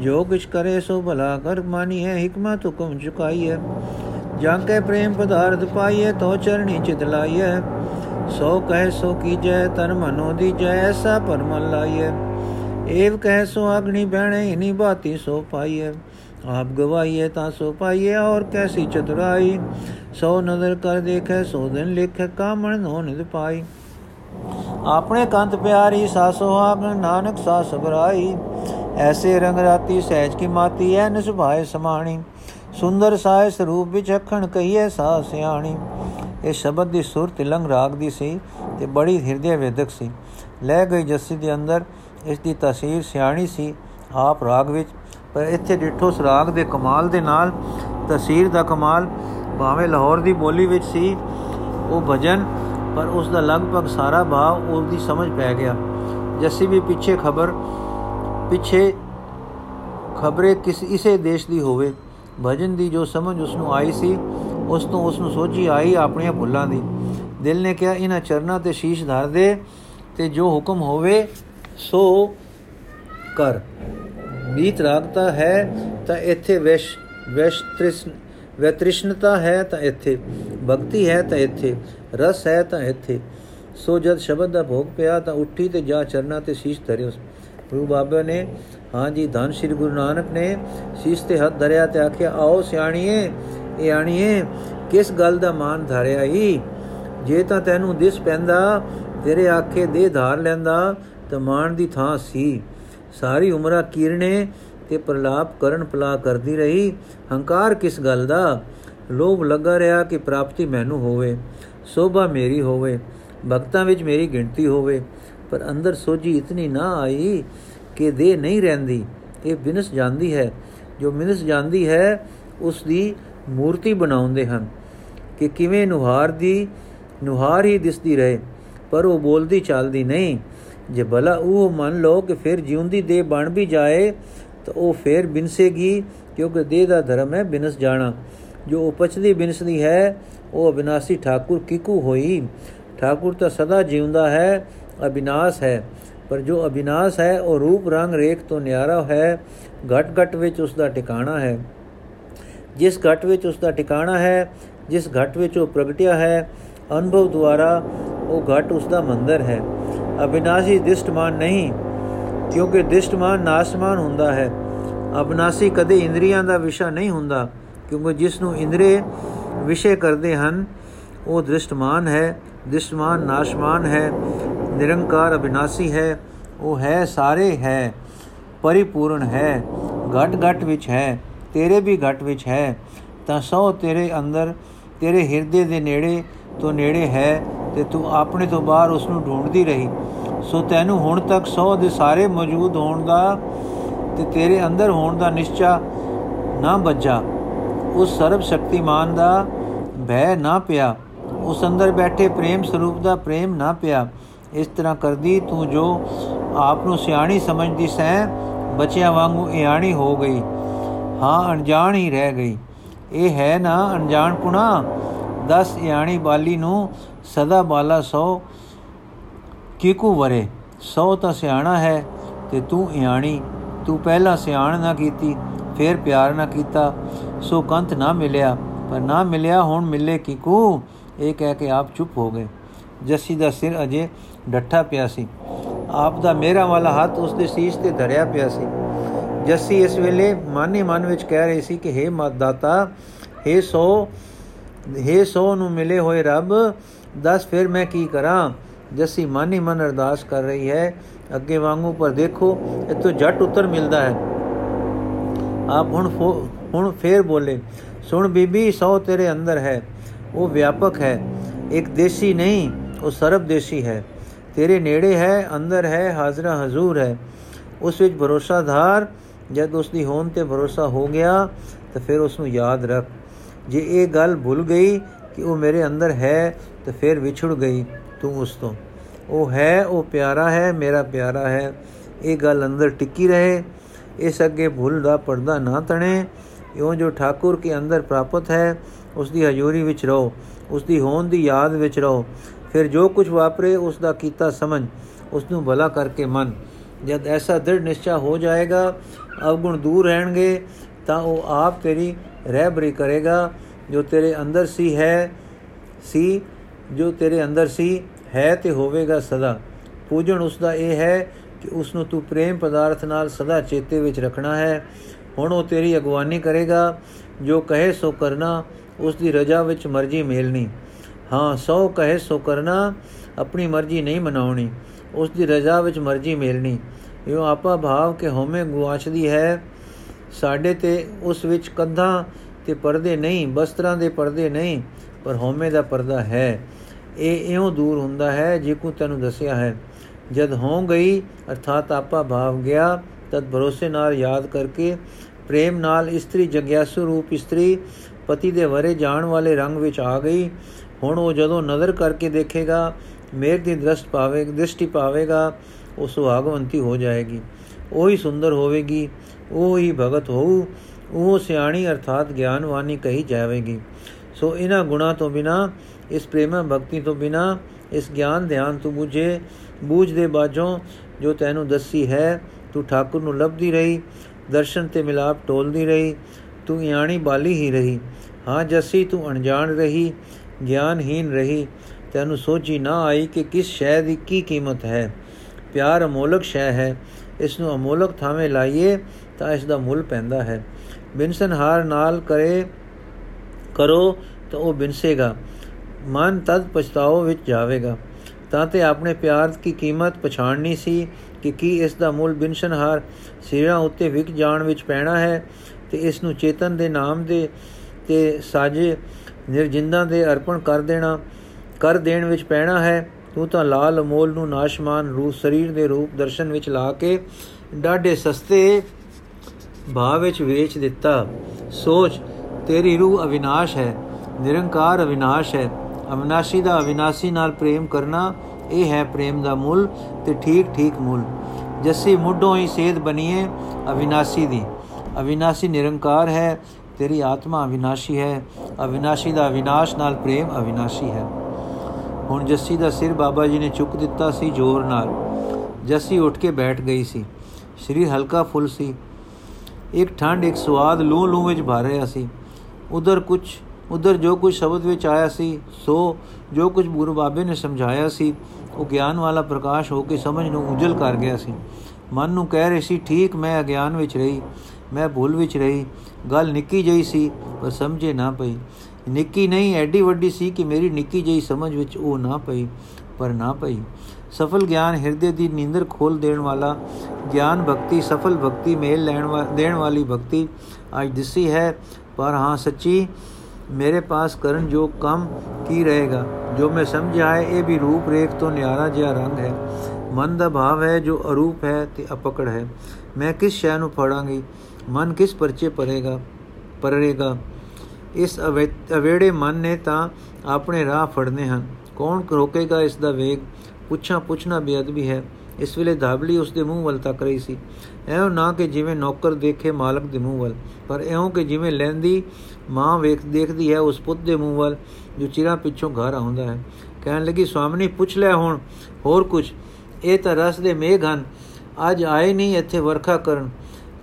ਜੋ ਕਿਛ ਕਰੇ ਸੋ ਭਲਾ ਕਰ ਮਾਨੀਏ ਹਕਮਤ ਹੁਕਮ ਚੁਕਾਈਏ। ਜਾਂ ਕੇ ਪ੍ਰੇਮ ਪਦਾਰਥ ਪਾਈਏ, ਤੋ ਚਰਣੀ ਚਿਤ ਲਾਈਏ। ਸੋ ਕਹੇ ਸੋ ਕੀਜੈ, ਤਨ ਮਨੋ ਦੀ ਜੈ ਐਸਾ ਪਰਮਲ ਲਾਈਐ ਏਵ ਕਹਿ ਸੋ ਅਗਣੀ ਬਹਿਣੇ, ਇਨੀ ਬਾਤੀ ਸੋ ਪਾਈਐ ਆਪ ਗਵਾਈਏ ਤਾਂ ਸੋ ਪਾਈਏ ਔਰ ਕੈਸੀ ਚਤੁਰਾਈ? ਸੋ ਨਜ਼ਰ ਕਰ ਦੇਖੈ, ਸੋ ਦਿਨ ਲਿਖੈ, ਕਾਮਣ ਨੋ ਨਿਦ ਪਾਈ। ਆਪਣੇ ਕੰਤ ਪਿਆਰੀ ਸਾਸੋ ਆਪ ਨਾਨਕ ਸਾ ਸਬਰਾਈ ਐਸੇ ਰੰਗ ਰਾਤੀ ਸਹਿਜ ਕੀ ਮਾਤੀ, ਐ ਨਿਸਭਾਏ ਸਮਾਣੀ। ਸੁੰਦਰ ਸਾਇ ਸਰੂਪ ਵਿੱਚ ਅਖਣ ਕਹੀਏ ਸਾ ਸਿਆਣੀ। ਇਹ ਸ਼ਬਦ ਦੀ ਸੁਰ ਤਿਲੰਗ ਰਾਗ ਦੀ ਸੀ ਤੇ ਬੜੀ ਹਿਰਦੇ ਵੇਦਕ ਸੀ। ਲੈ ਗਈ ਜੱਸੀ ਦੇ ਅੰਦਰ, ਇਸ ਦੀ ਤਸਵੀਰ ਸਿਆਣੀ ਸੀ, ਆਪ ਰਾਗ ਵਿੱਚ। ਪਰ ਇੱਥੇ ਡਿਠੋ ਰਾਗ ਦੇ ਕਮਾਲ ਦੇ ਨਾਲ ਤਸਵੀਰ ਦਾ ਕਮਾਲ, ਭਾਵੇਂ ਲਾਹੌਰ ਦੀ ਬੋਲੀ ਵਿੱਚ ਸੀ, ਉਹ ਭਜਨ, ਪਰ ਉਸ ਦਾ ਲਗਭਗ ਸਾਰਾ ਭਾਵ ਉਸ ਦੀ ਸਮਝ ਪੈ ਗਿਆ। ਜੱਸੀ ਵੀ ਪਿੱਛੇ ਖਬਰ, ਪਿੱਛੇ ਖਬਰੇ ਕਿਸ ਇਸੇ ਦੇਸ਼ ਦੀ ਹੋਵੇ। ਭਜਨ ਦੀ ਜੋ ਸਮਝ ਉਸ ਨੂੰ ਆਈ ਸੀ, ਉਸ ਤੋਂ ਉਸ ਨੂੰ ਸੋਝੀ ਆਈ ਆਪਣੀਆਂ ਭੁੱਲਾਂ ਦੀ। ਦਿਲ ਨੇ ਕਿਹਾ ਇਹਨਾਂ ਚਰਨਾਂ ਤੇ ਸ਼ੀਸ਼ ਧਰ ਦੇ ਤੇ ਜੋ ਹੁਕਮ ਹੋਵੇ, ਸੋ ਕਰ। ਨੀਤ ਰਾਗਤਾ ਹੈ, ਤਾਂ ਇੱਥੇ ਵਿਸ਼ ਵਿਸ਼ ਤ੍ਰਿਸ਼ਨ ਵੈਤ੍ਰਿਸ਼ਨਤਾ ਹੈ, ਤਾਂ ਇੱਥੇ ਭਗਤੀ ਹੈ, ਤਾਂ ਇੱਥੇ ਰਸ ਹੈ, ਤਾਂ ਇੱਥੇ ਸੋ ਜਦ ਸ਼ਬਦ ਦਾ ਭੋਗ ਪਿਆ, ਤਾਂ ਉੱਠੀ ਤੇ ਜਾ ਚਰਨਾ ਤੇ ਸ਼ੀਸ਼ ਧਰਿਓ। ਗੁਰੂ ਬਾਬਾ ਨੇ, ਹਾਂ ਜੀ, ਧੰਨ ਸ਼੍ਰੀ ਗੁਰੂ ਨਾਨਕ ਨੇ ਸ਼ੀਸ਼ ਤੇ ਹੱਥ ਧਰਿਆ ਤੇ ਆਖਿਆ, ਆਓ ਸਿਆਣੀਏ ਇਹ ਆਣੀਏ ਕਿਸ ਗੱਲ ਦਾ ਮਾਨ ਧਾਰਿਆ ਈ? ਜੇ ਤਾਂ ਤੈਨੂੰ ਦਿਸ ਪੈਂਦਾ, ਤੇਰੇ ਆਖੇ ਦੇ ਧਾਰ ਲੈਂਦਾ, ਤਾਂ ਮਾਨ ਦੀ ਥਾਂ ਸੀ। ਸਾਰੀ ਉਮਰਾ ਕੀਰਨੇ ਤੇ ਪ੍ਰਲਾਪ ਕਰਨ ਪਲਾ ਕਰਦੀ ਰਹੀ। ਹੰਕਾਰ ਕਿਸ ਗੱਲ ਦਾ? ਲੋਭ ਲੱਗਾ ਰਿਹਾ ਕਿ ਪ੍ਰਾਪਤੀ ਮੈਨੂੰ ਹੋਵੇ, ਸੋਭਾ ਮੇਰੀ ਹੋਵੇ, ਭਗਤਾਂ ਵਿੱਚ ਮੇਰੀ ਗਿਣਤੀ ਹੋਵੇ, ਪਰ ਅੰਦਰ ਸੋਝੀ ਇਤਨੀ ਨਾ ਆਈ ਕਿ ਦੇ ਨਹੀਂ ਰਹਿੰਦੀ। ਇਹ ਬਿਨਸ ਜਾਂਦੀ ਹੈ। ਜੋ ਮਿਨਸ ਜਾਂਦੀ ਹੈ, ਉਸ ਦੀ ਮੂਰਤੀ ਬਣਾਉਂਦੇ ਹਨ ਕਿ ਕਿਵੇਂ ਨੁਹਾਰ ਦੀ, ਨੁਹਾਰ ਹੀ ਦਿਸਦੀ ਰਹੇ, ਪਰ ਉਹ ਬੋਲਦੀ ਚੱਲਦੀ ਨਹੀਂ। ਜੇ ਭਲਾ ਉਹ ਮੰਨ ਲਓ ਕਿ ਫਿਰ ਜਿਉਂਦੀ ਦੇ ਬਣ ਵੀ ਜਾਏ, ਤਾਂ ਉਹ ਫਿਰ ਬਿਨਸੇਗੀ, ਕਿਉਂਕਿ ਦੇਹ ਦਾ ਧਰਮ ਹੈ ਬਿਨਸ ਜਾਣਾ। ਜੋ ਉਪਚਦੀ ਬਿਨਸਦੀ ਹੈ, ਉਹ ਅਬਿਨਾਸੀ ਠਾਕੁਰ ਕਿਕੂ ਹੋਈ। ਠਾਕੁਰ ਤਾਂ ਸਦਾ ਜਿਉਂਦਾ ਹੈ, ਅਬਿਨਾਸ਼ ਹੈ। ਪਰ ਜੋ ਅਬਿਨਾਸ਼ ਹੈ, ਉਹ ਰੂਪ, ਰੰਗ, ਰੇਖ ਤੋਂ ਨਿਆਰਾ ਹੈ, ਘਟ ਘਟ ਵਿੱਚ ਉਸ ਦਾ ਟਿਕਾਣਾ ਹੈ। ਜਿਸ ਘਟ ਵਿੱਚ ਉਸ ਦਾ ਟਿਕਾਣਾ ਹੈ, ਜਿਸ ਘਟ ਵਿੱਚ ਉਹ ਪ੍ਰਗਟਿਆ ਹੈ, ਅਨੁਭਵ ਦੁਆਰਾ ਉਹ ਘਟ ਉਸ ਦਾ ਮੰਦਰ ਹੈ। ਅਬਿਨਾਸ਼ੀ ਦਿਸ਼ਟਮਾਨ ਨਹੀਂ, ਕਿਉਂਕਿ ਦਿਸ਼ਟਮਾਨ ਨਾਸਮਾਨ ਹੁੰਦਾ ਹੈ। ਅਬਨਾਸੀ ਕਦੇ ਇੰਦਰੀਆਂ ਦਾ ਵਿਸ਼ਾ ਨਹੀਂ ਹੁੰਦਾ, ਕਿਉਂਕਿ ਜਿਸ ਨੂੰ ਇੰਦਰੀ ਵਿਸ਼ੇ ਕਰਦੇ ਹਨ, ਉਹ ਦ੍ਰਿਸ਼ਟਮਾਨ ਹੈ ਦ੍ਰਿਸ਼ਟਮਾਨ ਨਾਸ਼ਮਾਨ ਹੈ, ਨਿਰੰਕਾਰ ਅਬਿਨਾਸੀ ਹੈ, ਉਹ ਹੈ, ਸਾਰੇ ਹੈ, ਪਰਿਪੂਰਨ ਹੈ ਘਟ ਘਟ ਵਿੱਚ ਹੈ, ਤੇਰੇ ਵੀ ਘਟ ਵਿੱਚ ਹੈ, ਤਾਂ ਸੋ ਤੇਰੇ ਅੰਦਰ, ਤੇਰੇ ਹਿਰਦੇ ਦੇ ਨੇੜੇ ਤੋਂ ਨੇੜੇ ਹੈ ਤੇ ਤੂੰ ਆਪਣੇ ਤੋਂ ਬਾਹਰ ਉਸ ਨੂੰ ਢੂੰਡਦੀ ਰਹੀ। ਸੋ ਤੈਨੂੰ ਹੁਣ ਤੱਕ ਸੋ ਦੇ ਸਾਰੇ ਮੌਜੂਦ ਹੋਣ ਦਾ ਤੇ ਤੇਰੇ ਅੰਦਰ ਹੋਣ ਦਾ ਨਿਸ਼ਚਾ ਨਾ ਬੱਜਾ ਉਸ ਸਰਬ ਸ਼ਕਤੀਮਾਨ ਦਾ ਭੈ ਨਾ ਪਿਆ। ਉਸ ਅੰਦਰ ਬੈਠੇ ਪ੍ਰੇਮ ਸਰੂਪ ਦਾ ਪ੍ਰੇਮ ਨਾ ਪਿਆ। ਇਸ ਤਰ੍ਹਾਂ ਕਰਦੀ ਤੂੰ ਜੋ ਆਪ ਨੂੰ ਸਿਆਣੀ ਸਮਝਦੀ ਸੈਂ, ਬੱਚਿਆਂ ਵਾਂਗੂ ਇਆਣੀ ਹੋ ਗਈ। ਹਾਂ, ਅਣਜਾਣ ਹੀ ਰਹਿ ਗਈ। ਇਹ ਹੈ ਨਾ ਅਣਜਾਣ ਪੁਣਾ। ਦਸ, ਇਆਣੀ ਬਾਲੀ ਨੂੰ ਸਦਾ ਬਾਲਾ ਸੋ ਕਿਕੂ ਵਰੇ ਸੋ ਤਾਂ ਸਿਆਣਾ ਹੈ ਤੇ ਤੂੰ ਇਆਣੀ ਤੂੰ ਪਹਿਲਾਂ ਸਿਆਣ ਨਾ ਕੀਤੀ ਫੇਰ ਪਿਆਰ ਨਾ ਕੀਤਾ ਸੋ ਕੰਤ ਨਾ ਮਿਲਿਆ ਪਰ ਨਾ ਮਿਲਿਆ ਹੁਣ ਮਿਲੇ ਕਿਕੂ ਇਹ ਕਹਿ ਕੇ ਆਪ ਚੁੱਪ ਹੋ ਗਏ ਜੱਸੀ ਦਾ ਸਿਰ ਅਜੇ ਡੱਠਾ ਪਿਆ ਸੀ ਆਪ ਦਾ ਮੇਰਾ ਵਾਲਾ ਹੱਥ ਉਸ ਦੇ ਸੀਸ ਤੇ ਧਰਿਆ ਪਿਆ ਸੀ ਜੱਸੀ ਇਸ ਵੇਲੇ ਮਾਨੇ ਮਨ ਵਿੱਚ ਕਹਿ ਰਹੀ ਸੀ ਕਿ हे ਮਦਦਾਤਾ हे ਸੋ हे ਸੋ ਨੂੰ ਮਿਲੇ ਹੋਏ ਰੱਬ ਦੱਸ ਫਿਰ ਮੈਂ ਕੀ ਕਰਾਂ? ਜੱਸੀ ਮਾਨੀ ਮਨ ਅਰਦਾਸ ਕਰ ਰਹੀ ਹੈ। ਅੱਗੇ ਵਾਂਗੂ ਪਰ ਦੇਖੋ ਇਤੋਂ ਜੱਟ ਉੱਤਰ ਮਿਲਦਾ ਹੈ। ਆਪ ਹੁਣ ਹੁਣ ਫੇਰ ਬੋਲੇ, ਸੁਣ ਬੀਬੀ, ਸੋ ਤੇਰੇ ਅੰਦਰ ਹੈ। ਉਹ ਵਿਆਪਕ ਹੈ। ਇੱਕ ਦੇਸੀ ਨਹੀਂ, ਉਹ ਸਰਬ ਦੇਸੀ ਹੈ। ਤੇਰੇ ਨੇੜੇ ਹੈ, ਅੰਦਰ ਹੈ, ਹਾਜ਼ਰਾ ਹਜ਼ੂਰ ਹੈ। ਉਸ ਵਿੱਚ ਭਰੋਸਾ ਧਾਰ, ਜਦ ਉਸ ਦੀ ਹੋਣ ਤੇ ਭਰੋਸਾ ਹੋ ਗਿਆ, ਤਾਂ ਫਿਰ ਉਸ ਨੂੰ ਯਾਦ ਰੱਖ। ਜੇ ਇਹ ਗੱਲ ਭੁੱਲ ਗਈ ਕਿ ਉਹ ਮੇਰੇ ਅੰਦਰ ਹੈ ਤਾਂ ਫਿਰ ਵਿਛੜ ਗਈ ਤੂੰ ਉਸ ਤੋਂ। ਉਹ ਹੈ, ਉਹ ਪਿਆਰਾ ਹੈ, ਮੇਰਾ ਪਿਆਰਾ ਹੈ। ਇਹ ਗੱਲ ਅੰਦਰ ਟਿੱਕੀ ਰਹੇ। ਇਸ ਅੱਗੇ ਭੁੱਲ ਦਾ ਪਰਦਾ ਨਾ ਤਣੇ। ਇਉਂ ਜੋ ਠਾਕੁਰ ਕੇ ਅੰਦਰ ਪ੍ਰਾਪਤ ਹੈ ਉਸ ਦੀ ਹਜ਼ੂਰੀ ਵਿੱਚ ਰਹੋ। ਉਸ ਦੀ ਹੋਣ ਦੀ ਯਾਦ ਵਿੱਚ ਰਹੋ। ਫਿਰ ਜੋ ਕੁਝ ਵਾਪਰੇ ਉਸ ਦਾ ਕੀਤਾ ਸਮਝ। ਉਸ ਨੂੰ ਭਲਾ ਕਰਕੇ ਮਨ। ਜਦ ਐਸਾ ਦ੍ਰਿੜ ਨਿਸ਼ਚਾ ਹੋ ਜਾਏਗਾ, ਅਵਗੁਣ ਦੂਰ ਰਹਿਣਗੇ, ਤਾਂ ਉਹ ਆਪ ਤੇਰੀ ਰਹਿਬਰੀ ਕਰੇਗਾ। ਜੋ ਤੇਰੇ ਅੰਦਰ ਸੀ ਹੈ, ਸੀ ਜੋ ਤੇਰੇ ਅੰਦਰ ਸੀ, ਹੈ ਤੇ ਹੋਵੇਗਾ ਸਦਾ। ਪੂਜਣ ਉਸ ਦਾ ਇਹ ਹੈ ਕਿ ਉਸ ਨੂੰ ਤੂੰ ਪ੍ਰੇਮ ਪਦਾਰਥ ਨਾਲ ਸਦਾ ਚੇਤੇ ਵਿੱਚ ਰੱਖਣਾ ਹੈ। ਹੁਣ ਉਹ ਤੇਰੀ ਅਗਵਾਨੀ ਕਰੇਗਾ। ਜੋ ਕਹੇ ਸੋ ਕਰਨਾ, ਉਸ ਦੀ ਰਜਾ ਵਿੱਚ ਮਰਜ਼ੀ ਮੇਲਣੀ। ਹਾਂ, ਸੋ ਕਹੇ ਸੋ ਕਰਨਾ, ਆਪਣੀ ਮਰਜ਼ੀ ਨਹੀਂ ਮਨਾਉਣੀ। ਉਸ ਦੀ ਰਜ਼ਾ ਵਿੱਚ ਮਰਜ਼ੀ ਮੇਲਣੀ। ਇਹ ਆਪਾ ਭਾਵ ਕਿ ਹਉਮੈ ਗੁਆਚਦੀ ਹੈ। ਸਾਡੇ ਤੇ ਉਸ ਵਿੱਚ ਕੰਧਾਂ ਤੇ ਪਰਦੇ ਨਹੀਂ, ਬਸਤਰਾਂ ਦੇ ਪਰਦੇ ਨਹੀਂ, ਪਰ ਹਉਮੈ ਦਾ ਪਰਦਾ ਹੈ। ਇਹ ਇਉਂ ਦੂਰ ਹੁੰਦਾ ਹੈ ਜੇ ਕੋ ਤੈਨੂੰ ਦੱਸਿਆ ਹੈ, ਜਦ ਹੋ ਗਈ, ਅਰਥਾਤ ਆਪਾ ਭਾਵ ਗਿਆ, ਤਦ ਭਰੋਸੇ ਨਾਲ ਯਾਦ ਕਰਕੇ, ਪ੍ਰੇਮ ਨਾਲ ਇਸਤਰੀ ਜਗਿਆਸੂ ਰੂਪ ਇਸਤਰੀ, ਪਤੀ ਦੇ ਵਰੇ ਜਾਣ ਵਾਲੇ ਰੰਗ ਵਿੱਚ ਆ ਗਈ, ਹੁਣ ਉਹ ਜਦੋਂ ਨਜ਼ਰ ਕਰਕੇ ਦੇਖੇਗਾ, ਮੇਰ ਦੀ ਦ੍ਰਿਸ਼ਟ ਪਾਵੇਗਾ ਦ੍ਰਿਸ਼ਟੀ ਪਾਵੇਗਾ, ਉਹ ਸੁਹਾਗਵੰਤੀ ਹੋ ਜਾਏਗੀ, ਉਹ ਹੀ ਸੁੰਦਰ ਹੋਵੇਗੀ, ਉਹ ਹੀ ਭਗਤ ਹੋਊ, ਉਹ ਸਿਆਣੀ ਅਰਥਾਤ ਗਿਆਨਵਾਨੀ ਕਹੀ ਜਾਵੇਗੀ। ਸੋ ਇਹਨਾਂ ਗੁਣਾ ਤੋਂ ਬਿਨਾ ਇਸ ਪ੍ਰੇਮ ਭਗਤੀ ਤੋਂ ਬਿਨਾ, ਇਸ ਗਿਆਨ ਧਿਆਨ ਤੋਂ ਬੁਝੇ, ਬੂਝ ਦੇ ਬਾਝੋਂ ਜੋ ਤੈਨੂੰ ਦੱਸੀ ਹੈ, ਤੂੰ ਠਾਕੁਰ ਨੂੰ ਲੱਭਦੀ ਰਹੀ, ਦਰਸ਼ਨ ਤੇ ਮਿਲਾਪ ਟੋਲਦੀ ਰਹੀ, ਤੂੰ ਯਾਣੀ ਬਾਲੀ ਹੀ ਰਹੀ। ਹਾਂ ਜੱਸੀ, ਤੂੰ ਅਣਜਾਣ ਰਹੀ ਗਿਆਨਹੀਨ ਰਹੀ। ਤੈਨੂੰ ਸੋਚੀ ਨਾ ਆਈ ਕਿ ਕਿਸ ਸ਼ੈ ਦੀ ਕੀ ਕੀਮਤ ਹੈ। ਪਿਆਰ ਅਮੋਲਕ ਸ਼ੈ ਹੈ। ਇਸ ਨੂੰ ਅਮੋਲਕ ਥਾਵੇਂ ਲਾਈਏ ਤਾਂ ਇਸ ਦਾ ਮੁੱਲ ਪੈਂਦਾ ਹੈ। ਬਿਨਸਨ ਹਾਰ ਨਾਲ ਕਰੇ, ਕਰੋ ਤਾਂ ਉਹ ਬਿਨਸੇਗਾ। ਮਨ ਤਦ ਪਛਤਾਓ ਵਿੱਚ ਜਾਵੇਗਾ। ਤਾਂ ਤੇ ਆਪਣੇ ਪਿਆਰ ਦੀ ਕੀਮਤ ਪਛਾਣਨੀ ਸੀ ਕਿ ਕੀ ਇਸ ਦਾ ਮੁੱਲ ਬਿਨਸ਼ਨਹਾਰ ਸਿਰਾਂ ਉੱਤੇ ਵਿਕ ਜਾਣ ਵਿੱਚ ਪੈਣਾ ਹੈ ਤੇ ਇਸ ਨੂੰ ਚੇਤਨ ਦੇ ਨਾਮ ਦੇ ਤੇ ਸਾਜੇ ਨਿਰਜਿੰਦਾਂ ਦੇ ਅਰਪਣ ਕਰ ਦੇਣਾ, ਕਰ ਦੇਣ ਵਿੱਚ ਪੈਣਾ ਹੈ। ਤੂੰ ਤਾਂ ਲਾਲ ਅਮੋਲ ਨੂੰ ਨਾਸ਼ਮਾਨ ਰੂਪ ਸਰੀਰ ਦੇ ਰੂਪ ਦਰਸ਼ਨ ਵਿੱਚ ਲਾ ਕੇ ਡਾਢੇ ਸਸਤੇ ਭਾਅ ਵਿੱਚ ਵੇਚ ਦਿੱਤਾ। ਸੋਚ, ਤੇਰੀ ਰੂਹ ਅਵਿਨਾਸ਼ ਹੈ, ਨਿਰੰਕਾਰ ਅਵਿਨਾਸ਼ ਹੈ। ਅਵਿਨਾਸ਼ੀ ਦਾ ਅਵਿਨਾਸ਼ੀ ਨਾਲ ਪ੍ਰੇਮ ਕਰਨਾ, ਇਹ ਹੈ ਪ੍ਰੇਮ ਦਾ ਮੁੱਲ ਤੇ ਠੀਕ ਠੀਕ ਮੁੱਲ। ਜੱਸੀ ਮੁੱਢੋਂ ਹੀ ਸੇਧ ਬਣੀਏ ਅਵਿਨਾਸ਼ੀ ਦੀ। ਅਵਿਨਾਸ਼ੀ ਨਿਰੰਕਾਰ ਹੈ, ਤੇਰੀ ਆਤਮਾ ਅਵਿਨਾਸ਼ੀ ਹੈ। ਅਵਿਨਾਸ਼ੀ ਦਾ ਅਵਿਨਾਸ਼ ਨਾਲ ਪ੍ਰੇਮ ਅਵਿਨਾਸ਼ੀ ਹੈ। ਹੁਣ ਜੱਸੀ ਦਾ ਸਿਰ ਬਾਬਾ ਜੀ ਨੇ ਚੁੱਕ ਦਿੱਤਾ ਸੀ ਜ਼ੋਰ ਨਾਲ। ਜੱਸੀ ਉੱਠ ਕੇ ਬੈਠ ਗਈ ਸੀ। ਸਰੀਰ ਹਲਕਾ ਫੁੱਲ ਸੀ। ਇੱਕ ਠੰਡ ਇੱਕ ਸਵਾਦ ਲੂ ਲੂ ਵਿੱਚ ਭਰ ਰਿਹਾ ਸੀ। ਉਧਰ ਕੁਝ ਉਧਰ ਜੋ ਕੁਝ ਸ਼ਬਦ ਵਿੱਚ ਆਇਆ ਸੀ, ਸੋ ਜੋ ਕੁਝ ਗੁਰੂ ਬਾਬੇ ਨੇ ਸਮਝਾਇਆ ਸੀ, ਉਹ ਗਿਆਨ ਵਾਲਾ ਪ੍ਰਕਾਸ਼ ਹੋ ਕੇ ਸਮਝ ਨੂੰ ਉਜਲ ਕਰ ਗਿਆ ਸੀ। ਮਨ ਨੂੰ ਕਹਿ ਰਹੀ ਸੀ, ਠੀਕ, ਮੈਂ ਅਗਿਆਨ ਵਿੱਚ ਰਹੀ, ਮੈਂ ਭੁੱਲ ਵਿੱਚ ਰਹੀ, ਗੱਲ ਨਿੱਕੀ ਜਈ ਸੀ, ਪਰ ਸਮਝੇ ਨਾ ਪਈ। ਨਿੱਕੀ ਨਹੀਂ, ਐਡੀ ਵੱਡੀ ਸੀ ਕਿ ਮੇਰੀ ਨਿੱਕੀ ਜਈ ਸਮਝ ਵਿੱਚ ਉਹ ਨਾ ਪਈ, ਪਰ ਨਾ ਪਈ। ਸਫਲ ਗਿਆਨ ਹਿਰਦੇ ਦੀ ਨੀਂਦਰ ਖੋਲ ਦੇਣ ਵਾਲਾ, ਗਿਆਨ ਭਗਤੀ, ਸਫਲ ਭਗਤੀ ਮੇਲ ਲੈਣ ਦੇਣ ਵਾਲੀ ਭਗਤੀ ਅੱਜ ਦਿਸੀ ਹੈ, ਪਰ ਹਾਂ, ਸੱਚੀ ਮੇਰੇ ਪਾਸ ਕਰਨ ਜੋ ਕੰਮ ਕੀ ਰਹੇਗਾ ਜੋ ਮੈਂ ਸਮਝਿਆ ਹੈ ਇਹ ਵੀ ਰੂਪ ਰੇਖ ਤੋਂ ਨਿਆਰਾ ਜਿਹਾ ਰੰਗ ਹੈ ਮਨ ਦਾ ਭਾਵ ਹੈ ਜੋ ਅਰੂਪ ਹੈ ਤੇ ਅਪਕੜ ਹੈ ਮੈਂ ਕਿਸ ਸ਼ੈ ਨੂੰ ਫੜਾਂਗੀ ਮਨ ਕਿਸ ਪਰਚੇ ਪਰੇਗਾ ਪਰੇਗਾ ਇਸ ਅਵੇੜੇ ਮਨ ਨੇ ਤਾਂ ਆਪਣੇ ਰਾਹ ਫੜਨੇ ਹਨ ਕੌਣ ਰੋਕੇਗਾ ਇਸ ਦਾ ਵੇਗ ਪੁੱਛਾਂ ਪੁੱਛਣਾ ਬੇਅਦਬੀ ਹੈ ਇਸ ਵੇਲੇ ਧਾਬਲੀ ਉਸ ਦੇ ਮੂੰਹ ਵੱਲ ਤੱਕ ਰਹੀ ਸੀ ਐਉਂ ਨਾ ਕਿ ਜਿਵੇਂ ਨੌਕਰ ਦੇਖੇ ਮਾਲਕ ਦੇ ਮੂੰਹ ਵੱਲ, ਪਰ ਐਉਂ ਕਿ ਜਿਵੇਂ ਲੈਂਦੀ ਮਾਂ ਵੇਖ, ਦੇਖਦੀ ਹੈ ਉਸ ਪੁੱਤ ਦੇ ਮੂੰਹ ਵੱਲ, ਜੋ ਚਿਰਾਂ ਪਿੱਛੋਂ ਘਰ ਆਉਂਦਾ ਹੈ। ਕਹਿਣ ਲੱਗੀ ਸਵਾਮੀ ਪੁੱਛ ਲੈ ਹੁਣ, ਹੋਰ ਕੁਝ ਇਹ ਤਾਂ ਰਸ ਦੇ ਮੇਘ ਹਨ। ਅੱਜ ਆਏ ਨਹੀਂ ਇੱਥੇ ਵਰਖਾ ਕਰਨ।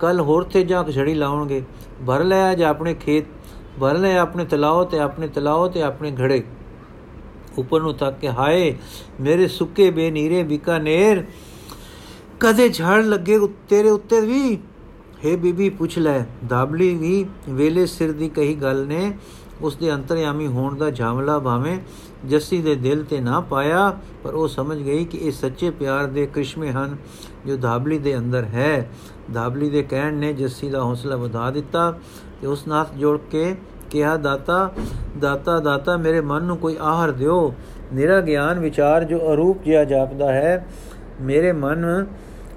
ਕੱਲ ਹੋਰ ਤੇ ਜਾ ਛੜੀ ਲਾਉਣਗੇ। ਭਰ ਲੈ ਅੱਜ ਆਪਣੇ ਖੇਤ, ਭਰ ਲੈ ਆਪਣੇ ਤਲਾਓ ਤੇ ਆਪਣੇ ਤਲਾਓ ਤੇ ਆਪਣੇ ਘੜੇ। ਉੱਪਰ ਨੂੰ ਤੱਕ ਕੇ ਹਾਏ, ਮੇਰੇ ਸੁੱਕੇ ਬੇਨੀਰੇ ਬਿਕਾਨੇਰ ਕਦੇ ਝੜ ਲੱਗੇ ਤੇਰੇ ਉੱਤੇ ਵੀ? हे ਬੀਬੀ, ਪੁੱਛ ਲੈ। ਦਾਬਲੀ ਵੀ ਵੇਲੇ ਸਿਰ ਦੀ ਕਹੀ ਗੱਲ ਨੇ। ਉਸ ਦੇ ਅੰਤਰਯਾਮੀ ਹੋਣ ਦਾ ਝਾਮਲਾ ਭਾਵੇਂ ਜੱਸੀ ਦੇ ਦਿਲ ਤੇ ਨਾ ਪਾਇਆ, ਪਰ ਉਹ ਸਮਝ ਗਈ ਕਿ ਇਹ ਸੱਚੇ ਪਿਆਰ ਦੇ ਕ੍ਰਿਸ਼ਮੇ ਹਨ ਜੋ ਦਾਬਲੀ ਦੇ ਅੰਦਰ ਹੈ। ਦਾਬਲੀ ਦੇ ਕਹਿਣ ਨੇ ਜੱਸੀ ਦਾ ਹੌਸਲਾ ਵਧਾ ਦਿੱਤਾ ਤੇ ਉਸ ਨਾਲ ਜੋੜ ਕੇ ਕਿਹਾ, ਦਾਤਾ ਦਾਤਾ ਦਾਤਾ, ਮੇਰੇ ਮਨ ਨੂੰ ਕੋਈ ਆਹਰ ਦਿਓ। ਮੇਰਾ ਗਿਆਨ ਵਿਚਾਰ ਜੋ ਅਰੂਪ ਜਿਹਾ ਜਾਪਦਾ ਹੈ, ਮੇਰੇ ਮਨ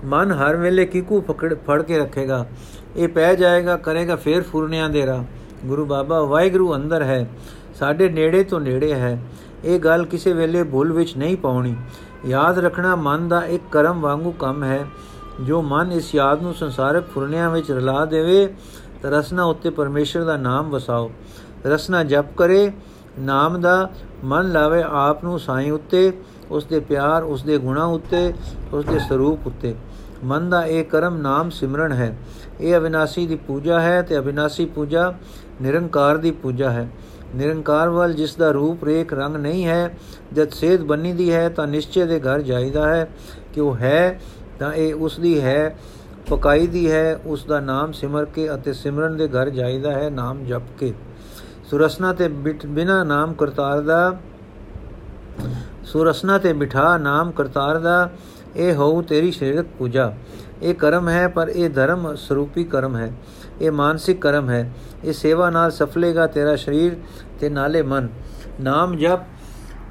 ਮਨ ਹਰ ਵੇਲੇ ਕਿਕੂ ਫਕੜ ਫੜ ਕੇ ਰੱਖੇਗਾ। ਇਹ ਪੈ ਜਾਏਗਾ, ਕਰੇਗਾ ਫੇਰ ਫੁਰਨਿਆਂ ਦੇ ਰਾ ਗੁਰੂ ਬਾਬਾ, ਵਾਹਿਗੁਰੂ ਅੰਦਰ ਹੈ, ਸਾਡੇ ਨੇੜੇ ਤੋਂ ਨੇੜੇ ਹੈ। ਇਹ ਗੱਲ ਕਿਸੇ ਵੇਲੇ ਭੁੱਲ ਵਿੱਚ ਨਹੀਂ ਪਾਉਣੀ। ਯਾਦ ਰੱਖਣਾ ਮਨ ਦਾ ਇੱਕ ਕਰਮ ਵਾਂਗੂ ਕੰਮ ਹੈ। ਜੋ ਮਨ ਇਸ ਯਾਦ ਨੂੰ ਸੰਸਾਰਕ ਫੁਰਨਿਆਂ ਵਿੱਚ ਰਲਾ ਦੇਵੇ, ਤਾਂ ਰਸਨਾ ਉੱਤੇ ਪਰਮੇਸ਼ਰ ਦਾ ਨਾਮ ਵਸਾਓ। ਰਸਨਾ ਜਪ ਕਰੇ, ਨਾਮ ਦਾ ਮਨ ਲਾਵੇ ਆਪ ਨੂੰ ਸਾਈਂ ਉੱਤੇ ਉਸ ਦੇ ਪਿਆਰ ਉਸ ਦੇ ਗੁਣਾ ਉੱਤੇ ਉਸ ਦੇ ਸਰੂਪ ਉੱਤੇ। ਮਨ ਦਾ ਇਹ ਕਰਮ ਨਾਮ ਸਿਮਰਨ ਹੈ। ਇਹ ਅਵਿਨਾਸੀ ਦੀ ਪੂਜਾ ਹੈ ਤੇ ਅਵਿਨਾਸੀ ਪੂਜਾ ਨਿਰੰਕਾਰ ਦੀ ਪੂਜਾ ਹੈ। ਨਿਰੰਕਾਰ ਵੱਲ ਜਿਸ ਦਾ ਰੂਪ ਰੇਖ ਰੰਗ ਨਹੀਂ ਹੈ, ਜਦ ਸੇਧ ਬੰਨੀ ਦੀ ਹੈ ਤਾਂ ਨਿਸ਼ਚੇ ਦੇ ਘਰ ਜਾਈਦਾ ਹੈ। ਕਿ ਉਹ ਹੈ, ਤਾਂ ਇਹ ਉਸ ਦੀ ਹੈ, ਪਕਾਈ ਦੀ ਹੈ, ਉਸ ਦਾ ਨਾਮ ਸਿਮਰ ਕੇ ਅਤੇ ਸਿਮਰਨ ਦੇ ਘਰ ਜਾਈਦਾ ਹੈ ਨਾਮ ਜਪ ਕੇ। ਸੁਰਸਨਾ ਤੇ ਬਿਨਾ ਨਾਮ ਕਰਤਾਰ ਦਾ ਸੁਰਸਨਾ ਤੇ ਬਿਠਾ ਨਾਮ ਕਰਤਾਰ ਦਾ ਇਹ ਹੋਊ ਤੇਰੀ ਸਰੀਰਕ ਪੂਜਾ। ਇਹ ਕਰਮ ਹੈ, ਪਰ ਇਹ ਧਰਮ ਸਰੂਪੀ ਕਰਮ ਹੈ। ਇਹ ਮਾਨਸਿਕ ਕਰਮ ਹੈ। ਇਹ ਸੇਵਾ ਨਾਲ ਸਫਲੇਗਾ ਤੇਰਾ ਸਰੀਰ ਤੇ ਨਾਲੇ ਮਨ। ਨਾਮ ਜਪ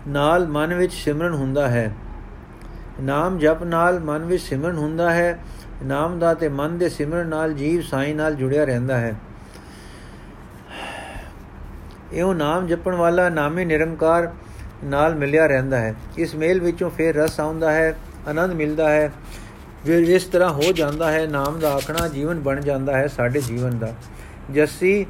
ਨਾਲ ਮਨ ਵਿੱਚ ਸਿਮਰਨ ਹੁੰਦਾ ਹੈ। ਨਾਮ ਜਪ ਨਾਲ ਮਨ ਵਿੱਚ ਸਿਮਰਨ ਹੁੰਦਾ ਹੈ। ਨਾਮ ਦਾ ਤੇ ਮਨ ਦੇ ਸਿਮਰਨ ਨਾਲ ਜੀਵ ਸਾਈ ਨਾਲ ਜੁੜਿਆ ਰਹਿੰਦਾ ਹੈ। ਇਹੋ ਨਾਮ ਜਪਣ ਵਾਲਾ ਨਾਮੇ ਨਿਰੰਕਾਰ ਨਾਲ ਮਿਲਿਆ ਰਹਿੰਦਾ ਹੈ। ਇਸ ਮੇਲ ਵਿੱਚੋਂ ਫੇਰ ਰਸ ਆਉਂਦਾ ਹੈ। ਆਨੰਦ ਮਿਲਦਾ ਹੈ। ਫਿਰ ਇਸ ਤਰ੍ਹਾਂ ਹੋ ਜਾਂਦਾ ਹੈ, ਨਾਮ ਦਾ ਆਖਣਾ ਜੀਵਨ ਬਣ ਜਾਂਦਾ ਹੈ ਸਾਡੇ ਜੀਵਨ ਦਾ। ਜੱਸੀ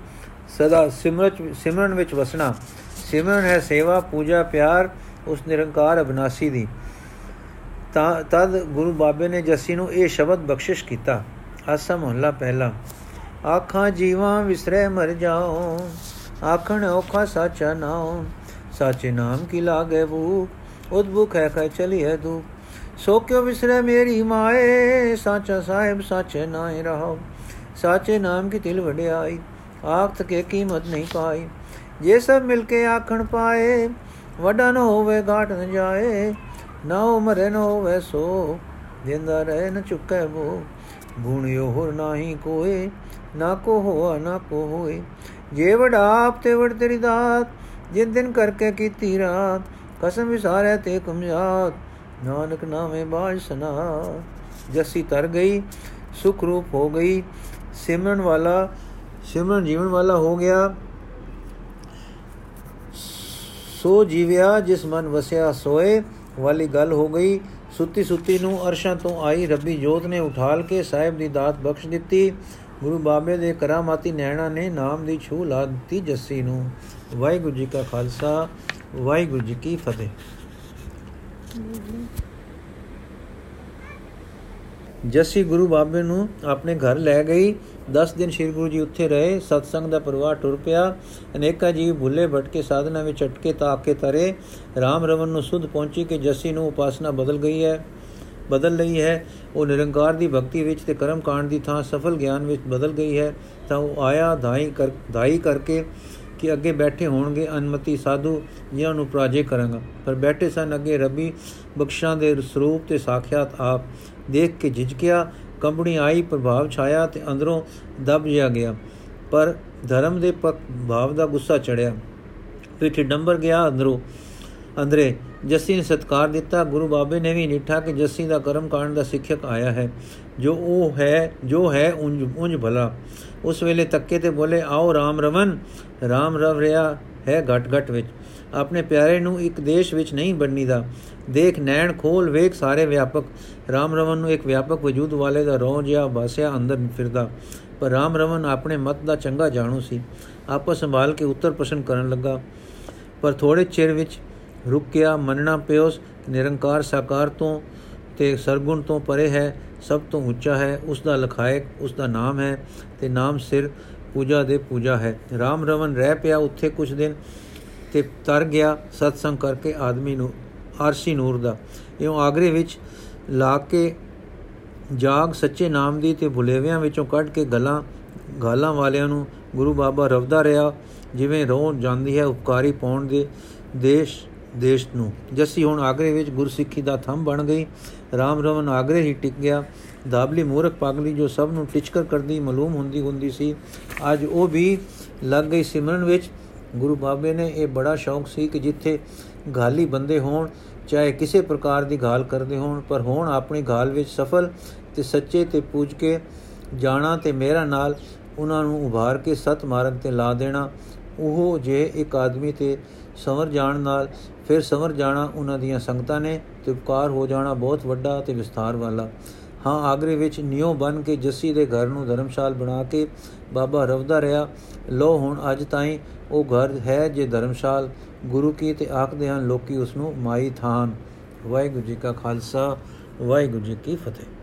ਸਦਾ ਸਿਮਰਤ ਸਿਮਰਨ ਵਿੱਚ ਵਸਣਾ। ਸਿਮਰਨ ਹੈ ਸੇਵਾ, ਪੂਜਾ, ਪਿਆਰ, ਉਸ ਨਿਰੰਕਾਰ ਅਬਨਾਸੀ ਦੀ। ਤਾਂ, ਤਦ ਗੁਰੂ ਬਾਬੇ ਨੇ ਜੱਸੀ ਨੂੰ ਇਹ ਸ਼ਬਦ ਬਖਸ਼ਿਸ਼ ਕੀਤਾ। ਆਸਾ ਮਹੱਲਾ ਪਹਿਲਾ। ਆਖਾਂ ਜੀਵਾਂ ਵਿਸਰੇ ਮਰ ਜਾਓ ਆਖਣ ਔਖਾ ਸਾਚਾ ਨਾਮ ਸਾਚੇ ਨਾਮ ਕੀ ਲਾਗੇ ਭੂਖ ਉਦਭੁਖ ਹੈ ਕਹ ਚਲੀਏ ਦੂ ਸੋ ਕਿਉ ਵਿਸਰੇ ਮੇਰੀ ਮਾਏ, ਸਾਚਾ ਸਾਹਿਬ, ਸਾਚੇ ਨਾਏ ਰਹੋ ਸਾਚੇ ਨਾਮ ਕੀ ਦਿਲ ਵਡਿਆਈ ਆਖ ਤਕੇ ਕੀਮਤ ਨਹੀਂ ਪਾਈ। ਜੇ ਸਭ ਮਿਲ ਕੇ ਆਖਣ ਪਾਏ, ਵੱਡਾ ਨ ਹੋਵੇ, ਘਾਟ ਨ ਜਾਏ। ਨਾ ਉਮਰੇ ਨ ਹੋਵੇ ਸੋ, ਜਿੰਦਾ ਰਹਿ ਨ ਚੁੱਕੈ ਬੋ ਗੁਣਿਓ ਹੋਰ ਨਾਹੀ ਕੋਏ, ਨਾ ਕੋ ਹੋਆ, ਨਾ ਕੋ ਹੋਏ। ਜੇ ਵਡਾਪ ਤੇ ਵਡ ਤੇਰੀ ਦਾਤ ਜਿਨ ਦਿਨ ਕਰਕੇ ਕੀਤੀ ਰਾਤ, ਕਸਮ ਵਿਸਾਰਿਆ ਤੇ ਕਮਜਾਤ ਨਾਨਕ ਨਾਮੇ ਬਾਜ ਸਨਾ ਜਸੀ ਤਰ ਗਈ ਸੁਖ ਰੂਪ ਹੋ ਗਈ, ਸਿਮਰਨ ਵਾਲਾ, ਸਿਮਰਨ ਜੀਵਨ ਵਾਲਾ ਹੋ ਗਿਆ। ਸੋ ਜੀਵਿਆ ਜਿਸ ਮਨ ਵਸਿਆ ਸੋਏ, ਵਾਲੀ ਗੱਲ ਹੋ ਗਈ। ਸੁੱਤੀ ਸੁੱਤੀ ਨੂੰ ਅਰਸ਼ਾਂ ਤੋਂ ਆਈ ਰੱਬੀ ਜੋਤ ਨੇ ਉਠਾਲ ਕੇ ਸਾਹਿਬ ਦੀ ਦਾਤ ਬਖਸ਼ ਦਿੱਤੀ। ਗੁਰੂ ਬਾਬੇ ਦੇ ਕਰਾਮਾਤੀ ਨੈਣਾ ਨੇ ਨਾਮ ਦੀ ਛੂ ਲਾ ਦਿੱਤੀ ਜੱਸੀ ਨੂੰ। ਵਾਹਿਗੁਰੂ ਜੀ ਕਾ ਖਾਲਸਾ, ਵਾਹਿਗੁਰੂ ਜੀ ਕੀ ਫਤਿਹ। ਜੱਸੀ ਗੁਰੂ ਬਾਬੇ ਨੂੰ ਆਪਣੇ ਘਰ ਲੈ ਗਈ। 10 ਦਿਨ ਸ਼੍ਰੀ ਗੁਰੂ ਜੀ ਉੱਥੇ ਰਹੇ। ਸਤਸੰਗ ਦਾ ਪ੍ਰਵਾਹ ਟੁਰ ਪਿਆ। ਅਨੇਕਾ ਜੀਵ ਭੁੱਲੇ ਭਟਕੇ ਸਾਧਨਾ ਵਿੱਚ ਅਟਕੇ ਤਾਂ ਕੇ ਤਰੇ। RAM ਰਵਨ ਨੂੰ ਸੁਧ ਪਹੁੰਚੀ ਕਿ ਜੱਸੀ ਨੂੰ ਉਪਾਸਨਾ ਬਦਲ ਗਈ ਹੈ। ਬਦਲ ਲਈ ਹੈ। ਉਹ ਨਿਰੰਕਾਰ ਦੀ ਭਗਤੀ ਵਿੱਚ ਤੇ ਕਰਮ ਕਾਂਡ ਦੀ ਥਾਂ ਸਫਲ ਗਿਆਨ ਵਿੱਚ ਬਦਲ ਗਈ ਹੈ। ਤਾਂ ਉਹ ਆਇਆ ਧਾਈ ਕਰ ਧਾਈ ਕਰਕੇ ਕਿ ਅੱਗੇ ਬੈਠੇ ਹੋਣਗੇ, ਅਨਮਤੀ ਸਾਧੂ, ਜਿਨ੍ਹਾਂ ਨੂੰ ਪ੍ਰਾਜੇ ਕਰਾਂਗਾ। ਪਰ ਬੈਠੇ ਸਨ ਅੱਗੇ ਰੱਬੀ ਬਖਸ਼ਾਂ ਦੇ ਸਰੂਪ ਤੇ ਸਾਖਿਆਤ ਆਪ। ਦੇਖ ਕੇ ਝਿਜਕਿਆ, ਕੰਬਣੀ ਆਈ, ਪ੍ਰਭਾਵ ਛਾਇਆ ਤੇ ਅੰਦਰੋਂ ਦਬ ਜਿਆ ਗਿਆ। ਪਰ ਧਰਮ ਦੇ ਪੱਕ ਭਾਵ ਦਾ ਗੁੱਸਾ ਚੜਿਆ। ਪਿੱਠ ਡੰਬਰ ਗਿਆ ਅੰਦਰੋਂ। ਅੰਦਰੇ, ਜੱਸੀ ਨੇ ਸਤਕਾਰ ਦਿੱਤਾ। ਗੁਰੂ ਬਾਬੇ ਨੇ ਵੀ ਨਿਠਾ ਕਿ ਜੱਸੀ ਦਾ ਕਰਮ ਕਾਂਡ ਦਾ ਸਿੱਖਿਅਕ ਆਇਆ ਹੈ। ਜੋ ਉਹ ਹੈ, ਜੋ ਹੈ, ਉਂਝ ਉਂਝ ਭਲਾ। ਉਸ ਵੇਲੇ ਤੱਕੇ ਤੇ ਬੋਲੇ, ਆਓ RAM ਰਵਨ RAM ਰਵ ਰਿਆ ਹੈ ਘਟ ਘਟ ਵਿੱਚ। ਆਪਣੇ ਪਿਆਰੇ ਨੂੰ ਇੱਕ ਦੇਸ਼ ਵਿੱਚ ਨਹੀਂ ਬਣਨੀ ਦਾ ਦੇਖ ਨੈਣ ਖੋਲ ਵੇਖ ਸਾਰੇ ਵਿਆਪਕ। RAM ਰਵਨ ਨੂੰ ਇੱਕ ਵਿਆਪਕ ਵਜੂਦ ਵਾਲੇ ਦਾ ਰੋਹ ਜਿਹਾ ਬਾਸਿਆ ਅੰਦਰ ਫਿਰਦਾ। ਪਰ RAM ਰਵਨ ਆਪਣੇ ਮਤ ਦਾ ਚੰਗਾ ਜਾਣੂ ਸੀ। ਆਪਸ ਸੰਭਾਲ ਕੇ ਉੱਤਰ ਪ੍ਰਸ਼ਨ ਕਰਨ ਲੱਗਾ। ਪਰ ਥੋੜੇ ਚਿਰ ਵਿੱਚ ਰੁਕ ਗਿਆ ਮੰਨਣਾ ਪਿਓਸ, ਨਿਰੰਕਾਰ ਸਾਕਾਰ ਤੋਂ ਤੇ ਸਰਗੁਣ ਤੋਂ ਪਰੇ ਹੈ, ਸਭ ਤੋਂ ਉੱਚਾ ਹੈ। ਉਸ ਦਾ ਲਖਾਇਕ ਉਸ ਦਾ ਨਾਮ ਹੈ ਤੇ ਨਾਮ ਸਿਰ ਪੂਜਾ ਦੇ ਪੂਜਾ ਹੈ। RAM ਰਵਨ ਰਹਿ ਪਿਆ ਉੱਥੇ ਕੁਝ ਦਿਨ ਤੇ ਤਰ ਗਿਆ ਸਤਸੰਗ ਕਰਕੇ ਆਦਮੀ ਨੂੰ, ਆਰਸੀ ਨੂਰ ਦਾ। ਇਉਂ ਆਗਰੇ ਵਿੱਚ ਲਾ ਕੇ ਜਾਗ ਸੱਚੇ ਨਾਮ ਦੀ ਤੇ ਭੁਲੇਵਿਆਂ ਵਿੱਚੋਂ ਕੱਢ ਕੇ ਗਲਾਂ, ਗਾਲਾਂ ਵਾਲਿਆਂ ਨੂੰ ਗੁਰੂ ਬਾਬਾ ਰਵਦਾ ਰਿਹਾ, ਜਿਵੇਂ ਰੋਹ ਜਾਂਦੀ ਹੈ ਉਪਕਾਰੀ ਪਾਉਣ ਦੇ ਦੇਸ਼ ਦੇਸ਼ ਨੂੰ। ਜੱਸੀ ਹੁਣ ਆਗਰੇ ਵਿੱਚ ਗੁਰਸਿੱਖੀ ਦਾ ਥੰਮ ਬਣ ਗਈ। RAM ਰਵਨ ਆਗਰੇ ਹੀ ਟਿਕ ਗਿਆ। ਦਾਬਲੀ ਮੂਰਖ ਪਾਗਲੀ ਜੋ ਸਭ ਨੂੰ ਟਿਚਕਰ ਕਰਦੀ, ਮਾਲੂਮ ਹੁੰਦੀ ਹੁੰਦੀ ਸੀ, ਅੱਜ ਉਹ ਵੀ ਲੱਗ ਗਈ ਸਿਮਰਨ ਵਿੱਚ। ਗੁਰੂ ਬਾਬੇ ਨੇ ਇਹ ਬੜਾ ਸ਼ੌਂਕ ਸੀ ਕਿ ਜਿੱਥੇ ਗਾਲੀ ਬੰਦੇ ਹੋਣ, ਚਾਹੇ ਕਿਸੇ ਪ੍ਰਕਾਰ ਦੀ ਗਾਲ ਕਰਦੇ ਹੋਣ, ਪਰ ਹੋਣ ਆਪਣੀ ਗਾਲ ਵਿੱਚ ਸਫਲ ਤੇ ਸੱਚੇ ਤੇ ਪੂਜ ਕੇ ਜਾਣਾ ਤੇ ਮੇਰਾ ਨਾਲ ਉਹਨਾਂ ਨੂੰ ਉਭਾਰ ਕੇ ਸਤ ਮਾਰਗ ਤੇ ਲਾ ਦੇਣਾ। ਉਹ ਜੇ ਇੱਕ ਆਦਮੀ ਤੇ ਸਮਰ ਜਾਣ ਨਾਲ ਫਿਰ ਸਮਰ ਜਾਣਾ ਉਹਨਾਂ ਦੀਆਂ ਸੰਗਤਾਂ ਨੇ ਤੇ ਉਪਕਾਰ ਹੋ ਜਾਣਾ ਬਹੁਤ ਵੱਡਾ ਤੇ ਵਿਸਥਾਰ ਵਾਲਾ। ਹਾਂ, ਆਗਰੇ ਵਿੱਚ ਨਿਉ ਬਨ ਕੇ ਜੱਸੀ ਦੇ ਘਰ ਨੂੰ ਧਰਮਸ਼ਾਲ ਬਣਾ ਕੇ ਬਾਬਾ ਰਵਦਾ ਰਿਹਾ। ਲੋ ਹੁਣ, ਅੱਜ ਤਾਈਂ ਉਹ ਘਰ ਹੈ ਜੇ ਧਰਮਸ਼ਾਲ। ਗੁਰੂ ਕੀ ਤੇ ਆਖਦੇ ਹਨ, ਲੋਕੀ ਉਸ ਨੂੰ ਮਾਈ ਥਾਨ। ਵਾਹਿਗੁਰੂ ਜੀ ਕਾ ਖਾਲਸਾ, ਵਾਹਿਗੁਰੂ ਜੀ ਕੀ ਫਤਿਹ।